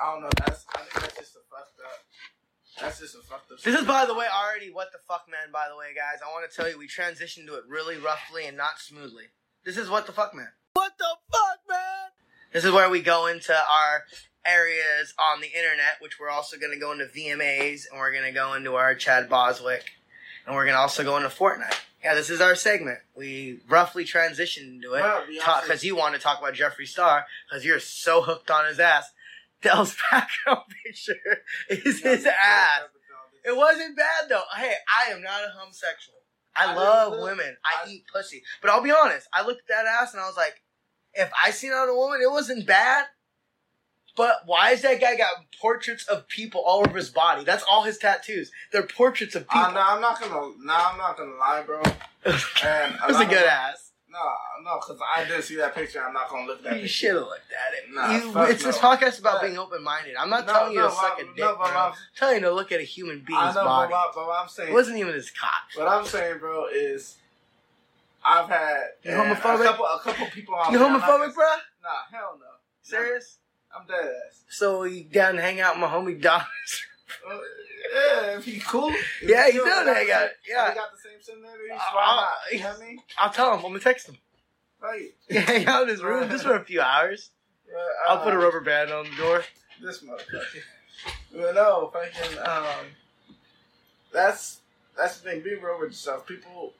I don't know. That's I think that's just a fucked up. That's just a fucked up. This is, by the way, already what the fuck, man. By the way, guys, I want to tell you we transitioned to it really roughly and not smoothly. This is what the fuck, man. What the fuck, man? This is where we go into our areas on the internet, which we're also going to go into VMAs, and we're going to go into our Chad Boswick, and we're going to also go into Fortnite. Yeah, this is our segment. We roughly transitioned into it Well, because you want to talk about Jeffree Star because you're so hooked on his ass. Dell's [LAUGHS] background picture is his ass. It wasn't bad though. Hey, I am not a homosexual. I, love women. I, eat pussy. But I'll be honest, I looked at that ass and I was like, if I seen on a woman, it wasn't bad. But why is that guy got portraits of people all over his body? That's all his tattoos. They're portraits of people. Uh, no, I'm not gonna. No, I'm not gonna lie, bro. [LAUGHS] And it was a good ass. No, no, because I didn't see that picture. I'm not gonna look at that You picture. should have looked at it. Nah, You- it's this no. podcast about But- being open minded. I'm not No, telling you no, to suck but- a dick, no, but bro. I'm- I'm telling you to look at a human being's I know, body. but, what- but what I'm saying, It wasn't even his cock. what I'm saying, bro, is I've had You homophobic? A couple, a couple people. You homophobic, bro? Nah, hell no. Serious? I'm dead ass. So you down to hang out with my homie Don? Uh, yeah, if he cool. If Yeah, he chill, does got hang the out, same- yeah. He got the same similarity. Uh, Why not? You uh, know what I mean? I'll tell him. I'm gonna text him. Right. [LAUGHS] Yeah, hang out in his room just for a few hours. Uh, I'll put a rubber band on the door. This motherfucker. But no, fucking um, that's that's the thing. Be real with yourself. People,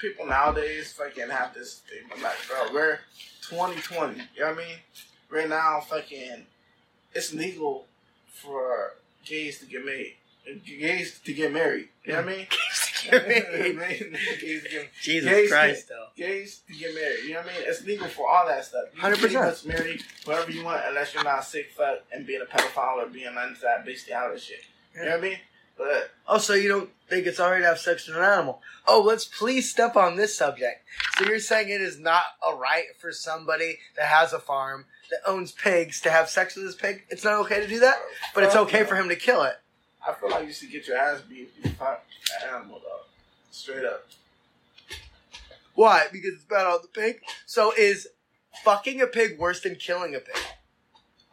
people nowadays fucking have this thing. I'm like, bro, we're 2020. You know what I mean? Right now, fucking, it's legal for gays to get married. Gays to get married. You know what I mean? [LAUGHS] gays can, [LAUGHS] Jesus gays Christ, can, though. gays can get married. You know what I mean? It's legal for all that stuff. 100%. pretty much marry whoever you want unless you're not sick fuck and being a pedophile or being into that bestiality shit. You know what I mean? But Oh, so you don't think it's alright to have sex with an animal? Oh, let's please step on this subject. So you're saying it is not a right for somebody that has a farm that owns pigs to have sex with his pig? It's not okay to do that, but it's okay for him to kill it. I feel like you should get your ass beat if you fuck an animal, dog. Straight up. Why? Because it's bad on the pig. So is fucking a pig worse than killing a pig?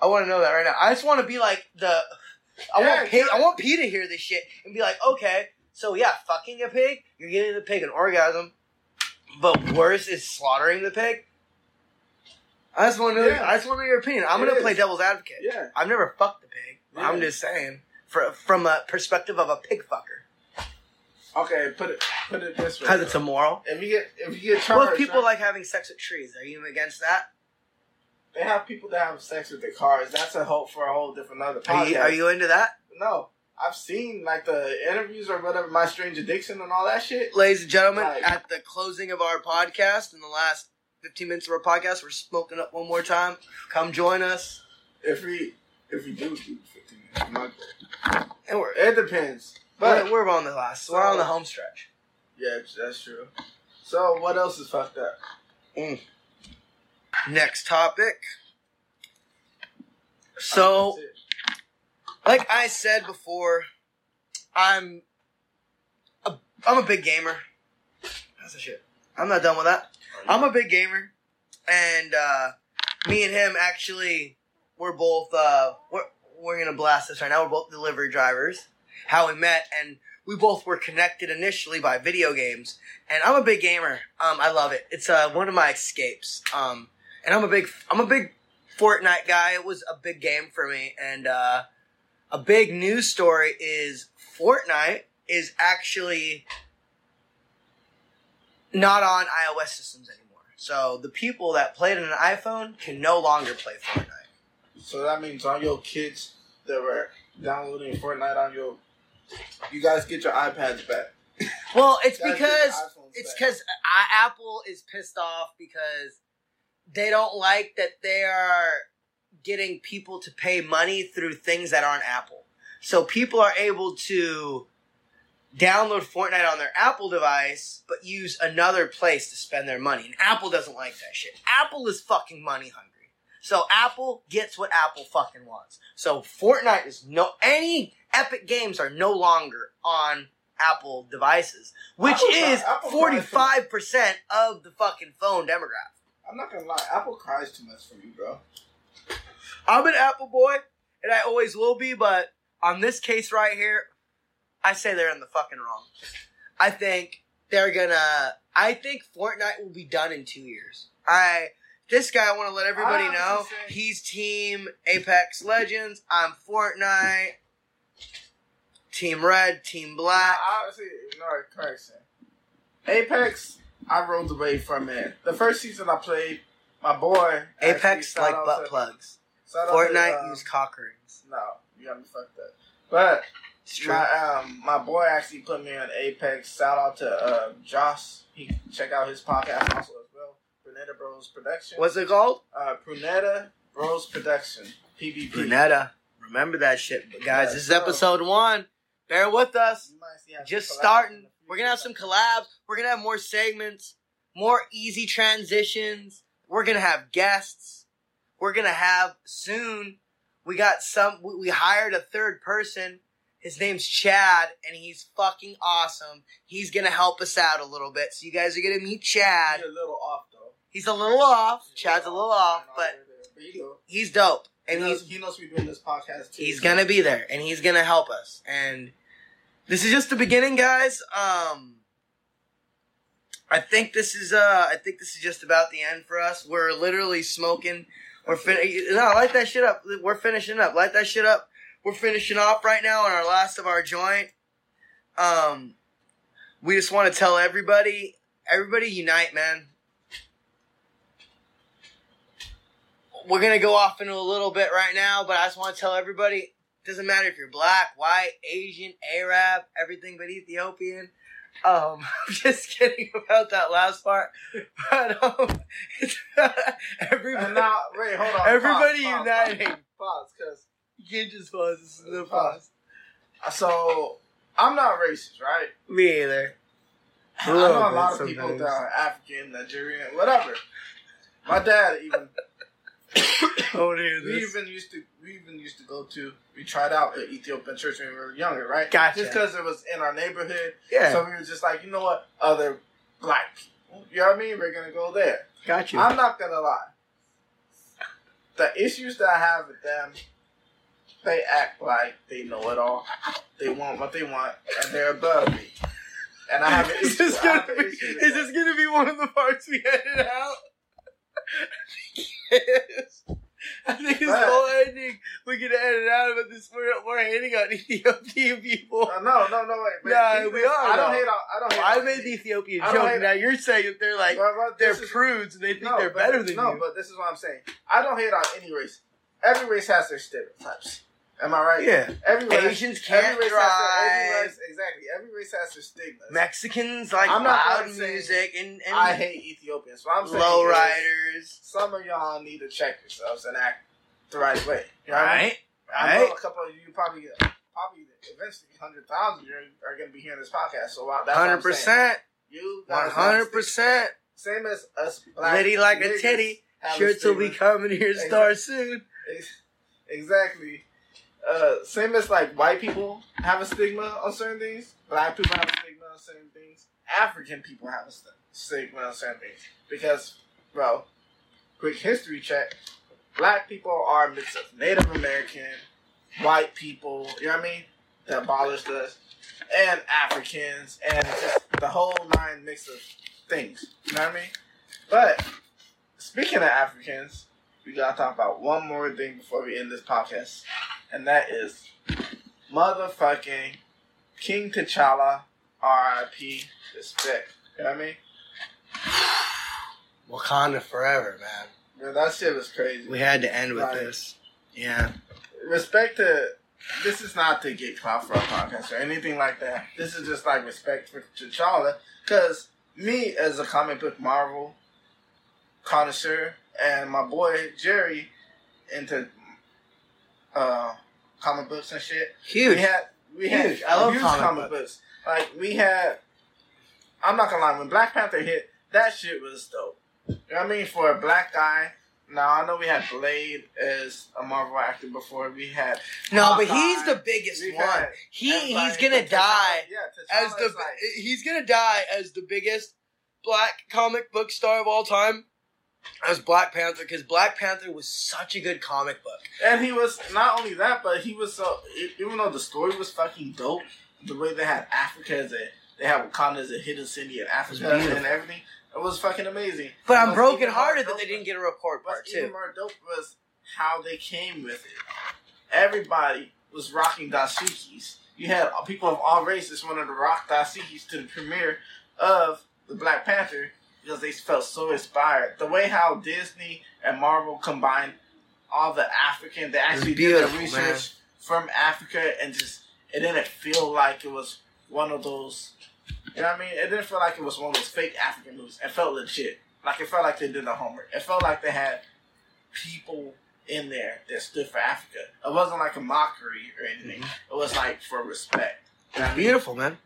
I want to know that right now. I just want to be like the. I Yeah, want I want P to hear this shit and be like, okay, so yeah, fucking a pig, you're giving the pig an orgasm, but worse is slaughtering the pig. I just want to know. Yeah. I just want to know your opinion. I'm It gonna is. play devil's advocate. Yeah. I've never fucked a pig. I'm just saying, for, from a perspective of a pig fucker, Okay, put it put it this way. because it's immoral. if you get if you get charged, Well, if people right, like having sex with trees, are you against that? they have people that have sex with their cars. That's a hope for a whole different other podcast. Are you, are you into that? No, I've seen like the interviews or whatever, My Strange Addiction and all that shit. Ladies and gentlemen, Right. at the closing of our podcast, in the last 15 minutes of our podcast, we're smoking up one more time. Come join us. If we if we do do fifteen minutes, I'm not good. And we're, it depends. but But we're on the last. We're on the home stretch. yeah, that's true. So what else is fucked up? Next topic. So, like I said before, I'm a, I'm a big gamer. That's the shit. I'm not done with that. I'm a big gamer, and uh, me and him actually, we're both uh, we're we're gonna blast this right now. We're both delivery drivers. How we met, and we both were connected initially by video games. And I'm a big gamer. Um, I love it. It's uh, one of my escapes. Um, and I'm a big I'm a big Fortnite guy. It was a big game for me, and uh, a big news story is Fortnite is actually not on iOS systems anymore. So the people that played on an iPhone can no longer play Fortnite. So that means all your kids that were downloading Fortnite on your, you guys get your iPads back. Well, it's because it's because Apple is pissed off because they don't like that they are getting people to pay money through things that aren't Apple. So people are able to download Fortnite on their Apple device, but use another place to spend their money. And Apple doesn't like that shit. Apple is fucking money hungry. So Apple gets what Apple fucking wants. So Fortnite is no any Epic games are no longer on Apple devices, which Apple is forty five percent of the fucking phone demographic. I'm not gonna lie, Apple cries too much for me, bro. I'm an Apple boy, and I always will be, but on this case right here, I say they're in the fucking wrong. I think they're gonna. I think Fortnite will be done in two years. I. This guy, I want to let everybody I know he's Team Apex Legends. I'm Fortnite. Team Red, Team Black. I honestly, no, correction. Apex, I rolled away from it. The first season I played, my boy. Apex like butt to- plugs. Fortnite to, um, use cock rings. No, you got me fucked up. But my um my boy actually put me on Apex. Shout out to uh, Josh. He check out his podcast also Brunetta Bros Production. What's it called? uh Brunetta Bros Production. PBP. Prunetta. Remember that shit, But guys. Yeah, this is episode one. Bear with us. You might see how Just some collabs in starting. We're gonna have some collabs. We're gonna have more segments, more easy transitions. We're gonna have guests. We're gonna have soon. We got some. We hired a third person. His name's Chad, and he's fucking awesome. He's gonna help us out a little bit. So you guys are gonna meet Chad. You're a little off. He's a little off. Chad's a little off, but But you know, he's dope, and he he's knows, he knows we're doing this podcast too. he's gonna be there and he's gonna help us. And this is just the beginning guys. Um i think this is uh i think this is just about the end for us. We're literally smoking. We're fin- no light that shit up. We're finishing up. Light that shit up. We're finishing off right now on our last of our joint. Um we just want to tell everybody everybody unite man we're gonna go off into a little bit right now, but I just want to tell everybody: doesn't matter if you're black, white, Asian, Arab, everything but Ethiopian. Um, [LAUGHS] I'm just kidding about that last part. But um, [LAUGHS] everybody, now, wait, hold on. Everybody pause, pause, uniting. Pause, pause, because you can't just pause. This is the Pause. so I'm not racist, right? Me either. I know a lot of people that are African, Nigerian, whatever. My dad even [COUGHS] We this. even used to we even used to go to we tried out the Ethiopian church when we were younger, right? Gotcha. Just because it was in our neighborhood, Yeah, so we were just like, you know what, other black people, you know what I mean? We're gonna go there. Gotcha. I'm not gonna lie. The issues that I have with them, they act like they know it all. They want what they want, and they're above me. And I have an is issue. this gonna be? Is this gonna be one of the parts we edit out? I think this But- whole ending we're gonna edit out, but this we're we're hating on [LAUGHS] Ethiopian people. Uh, no, no, no, wait. but Nah, these we things- are, I don't hate on. I don't hate. I made the Ethiopian joke. Now you're saying that they're like But- but they're is- prudes and they think no, they're but- better than no, you. but this is what I'm saying. I don't hate on any race. Every race has their stereotypes. Am I right? yeah, Every race, Asians can't every race Has their, every drive. race, exactly. Every race has their stigmas. Mexicans like I'm not loud music and, and I hate Ethiopians. So I'm saying low riders. Some of y'all need to check yourselves and act the right way. You know what I? Right, I know a couple of you probably, probably eventually hundred thousand are, are going to be hearing this podcast. So that's hundred percent. You one hundred percent. Same as us. Litty like a titty. Shirts will be stigma. coming here star soon. Exactly. Uh, same as like white people have a stigma on certain things. Black people have a stigma on certain things. African people have a st- stigma on certain things. Because, bro, quick history check. Black people are a mix of Native American, white people, you know what I mean? That abolished us, and Africans, and just the whole nine mix of things. You know what I mean? But speaking of Africans, we gotta talk about one more thing before we end this podcast, and that is motherfucking King T'Challa, R.I.P. Respect. You know what I mean? Wakanda forever, man. Bro, that shit was crazy. We had to end with Right. this. Yeah. respect to. This is not to get clout for a podcast or anything like that. This is just like respect for T'Challa, because me as a comic book Marvel connoisseur and my boy Jerry into uh, comic books and shit. Huge. We had we had Huge. I love huge comic books. Like we had. I'm not gonna lie. When Black Panther hit, that shit was dope. You know I mean? For a black guy. Now I know we had Blade as a Marvel actor before. We had no, but he's the biggest We one. He he's gonna T'Challa- die Yeah, as the like, he's gonna die as the biggest black comic book star of all time. As Black Panther, because Black Panther was such a good comic book. and he was not only that, but he was so. Even though the story was fucking dope, the way they had Africa as a, they had Wakanda as a hidden city in Africa and everything, it was fucking amazing. But I'm What's broken hearted that they didn't get a report part What's even more dope was how they came with it. Everybody was rocking dashikis. You had uh, people of all races wanted to rock dashikis to the premiere of the Black Panther because they felt so inspired. The way how Disney and Marvel combined all the African, they actually did the research man. from Africa and just it didn't feel like it was one of those. You know what I mean? It didn't feel like it was one of those fake African movies. It felt legit. Like it felt like they did the homework. It felt like they had people in there that stood for Africa. It wasn't like a mockery or anything. It was like for respect. You know I mean? Beautiful, man.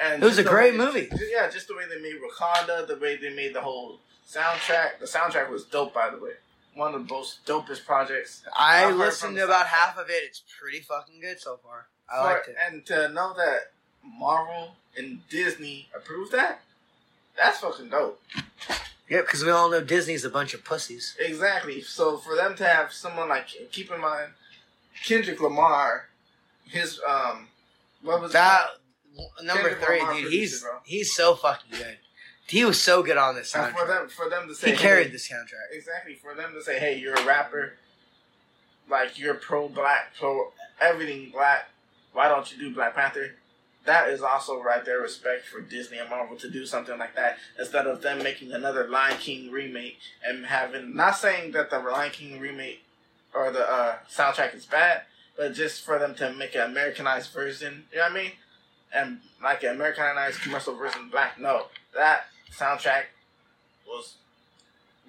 And It was a great way- movie. Yeah, just the way they made Wakanda, the way they made the whole soundtrack. The soundtrack was dope, by the way. One of the most dopest projects. I I've listened to about half of it. It's pretty fucking good so far. I For- liked it. And to know that Marvel and Disney approved that, that's fucking dope. Yeah, because we all know Disney's a bunch of pussies. Exactly. So for them to have someone like, keep in mind, Kendrick Lamar, his um, what was That number Kendrick three, Lamar dude. He's he's so fucking good. He was so good on this and for soundtrack. them for them to say He carried hey, the soundtrack. exactly for them to say, hey, you're a rapper, like you're pro black, pro everything black. Why don't you do Black Panther? That is also right there respect for Disney and Marvel to do something like that instead of them making another Lion King remake and having not saying that the Lion King remake or the uh, soundtrack is bad, but just for them to make an Americanized version. You know what I mean? And like an Americanized commercial version of Black. No, that soundtrack was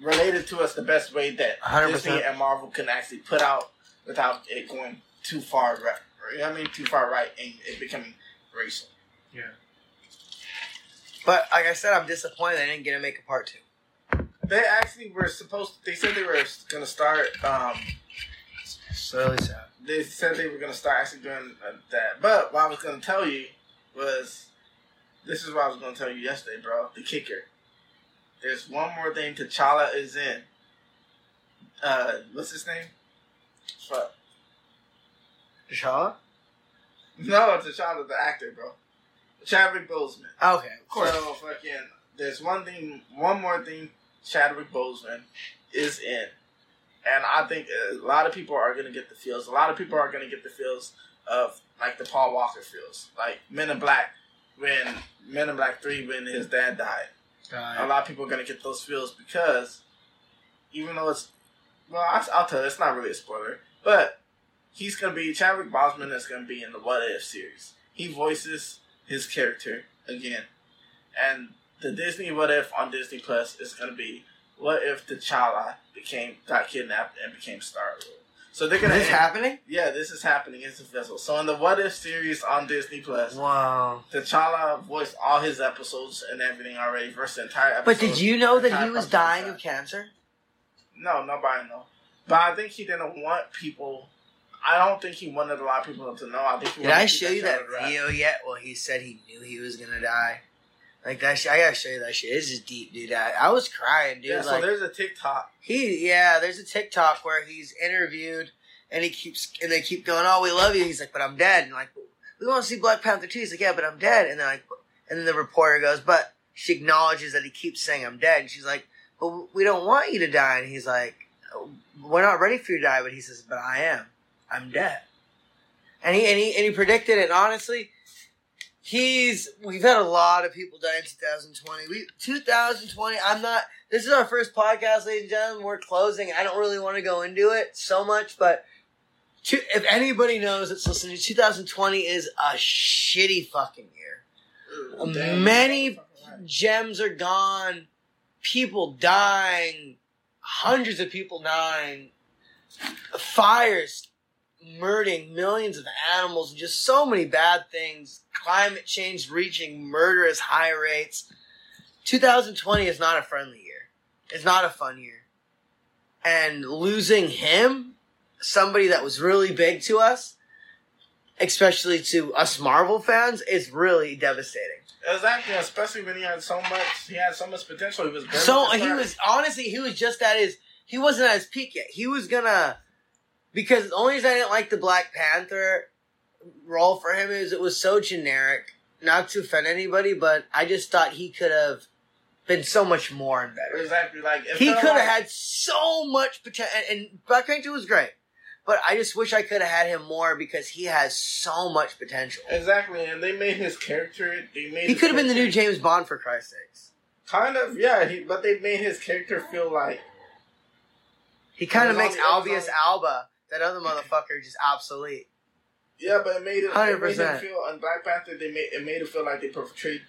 related to us the best way that 100%. Disney and Marvel can actually put out without it going too far right. You know what I mean? Too far right and it becoming racial. Yeah. But like I said, I'm disappointed they didn't get to make a part two. They actually were supposed. they said they were gonna start. Um, It's really sad. they said they were gonna start actually doing uh, that. But what I was gonna tell you was, this is what I was gonna tell you yesterday, bro. The kicker. There's one more thing. T'Challa is in. Uh, what's his name? Fuck. T'Challa? No, T'Challa's the actor, bro. Chadwick Boseman. Okay, of course. So fucking, there's one thing, one more thing. Chadwick Boseman is in, and I think a lot of people are gonna get the feels. A lot of people are gonna get the feels of like the Paul Walker feels, like Men in Black when Men in Black Three when his dad died. A lot of people are gonna get those feels because even though it's well, I, I'll tell you, it's not really a spoiler, but he's gonna be Chadwick Boseman is gonna be in the What If series. He voices his character again, and the Disney What If on Disney Plus is gonna be What if the T'Challa became got kidnapped and became Star Lord. So they're Is gonna this happening? yeah, this is happening. It's official. So in the What If series on Disney Plus, Wow. T'Challa voiced all his episodes and everything already, versus the entire episode. But did you know that he was dying of cancer? No, nobody know. But I think he didn't want people. I don't think he wanted a lot of people to know. I think. He Did I show you that video yet? Well, he said he knew he was gonna die. Like that shit, I gotta show you that shit. It's just deep, dude. I, I was crying, dude. Yeah, so like there's a TikTok. he, yeah, there's a TikTok where he's interviewed and he keeps and they keep going, "Oh, we love you." He's like, "But I'm dead." And like, we want to see Black Panther too. He's like, "Yeah, but I'm dead." And then like, and then the reporter goes, "But she acknowledges that he keeps saying I'm dead." And she's like, "But we don't want you to die." And he's like, oh, "We're not ready for you to die." But he says, "But I am. I'm dead." And he and he and he predicted it. And honestly, he's we've had a lot of people die in 2020. We 2020. I'm not. This is our first podcast, ladies and gentlemen. We're closing. I don't really want to go into it so much, but to, if anybody knows that's listening, 2020 is a shitty fucking year. Ooh, Many fucking gems are gone. People dying. Hundreds of people dying. Fires murdering millions of animals. And just so many bad things. Climate change reaching murderous high rates. 2020 is not a friendly year. It's not a fun year. And losing him, somebody that was really big to us, especially to us Marvel fans, is really devastating. Exactly, especially when he had so much. He had so much potential. He was So he was honestly he was just at his he wasn't at his peak yet. He was gonna because the only reason I didn't like the Black Panther role for him is it was so generic. Not to offend anybody, but I just thought he could have been so much more and better. exactly like He could have like- had so much potential, and, and Black Panther was great. But I just wish I could have had him more because he has so much potential. exactly, and they made his character. They made He could have been the new James Bond for Christ's sakes. Kind of, yeah. He, but they made his character feel like He kind of makes only- it was Albius Alba, that other motherfucker, just obsolete. Yeah, but it made it. Him 100%. feel on Black Panther. They made it made it feel like they portrayed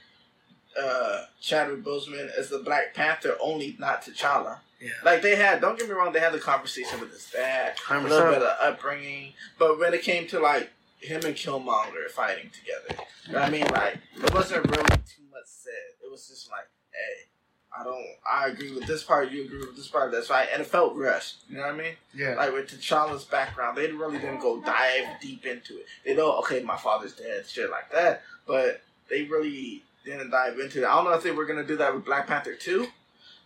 uh, Chadwick Boseman as the Black Panther, only not T'Challa. Yeah. Like they had, don't get me wrong, they had the conversation with his dad, a 100%. little bit of upbringing, but when it came to like him and Killmonger fighting together, you know I mean? Like it wasn't really too much said. It was just like, hey, I don't, I agree with this part, you agree with this part, that's right, and it felt rushed. You know what I mean? Yeah. like with T'Challa's background, they really didn't go dive deep into it. They know, okay, my father's dead, shit like that, but they really didn't dive into it. I don't know if they were gonna do that with Black Panther too,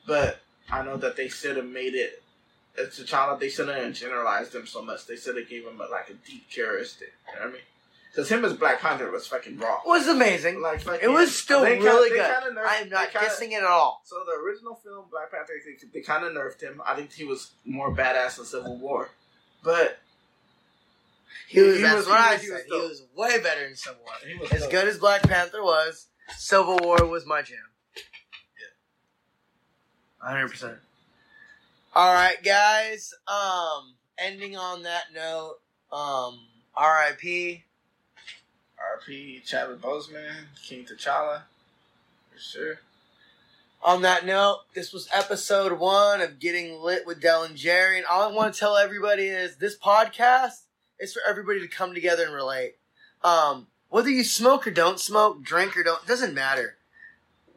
but I know that they should have made it. As T'Challa, they shouldn't have generalized him so much. They should have gave him a, like a deep characteristic. You know what I mean? Because him as Black Panther was fucking raw. It was amazing. Like fucking, It was still they kinda- really good. kinda nerfed- I am not kinda- dissing it at all. so the original film, Black Panther, they, they kind of nerfed him. I think he was more badass in Civil War, but He was, He that's was- what he I said. was He was way better in Civil War. he was As dope. good as Black Panther was, Civil War was my jam. Yeah, Hundred percent. All right, guys. Um, ending on that note, um, R.I.P. RP Chadwick Boseman, King T'Challa, for sure. On that note, this was episode one of Getting Lit with Del and Jerry. And all I want to tell everybody is this podcast is for everybody to come together and relate. Um, whether you smoke or don't smoke, drink or don't, it doesn't matter.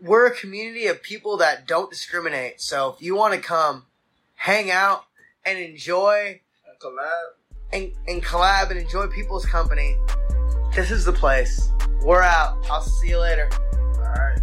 We're a community of people that don't discriminate. So if you want to come, hang out and enjoy A collab. and, and collab and enjoy people's company, this is the place. We're out. I'll see you later. All right.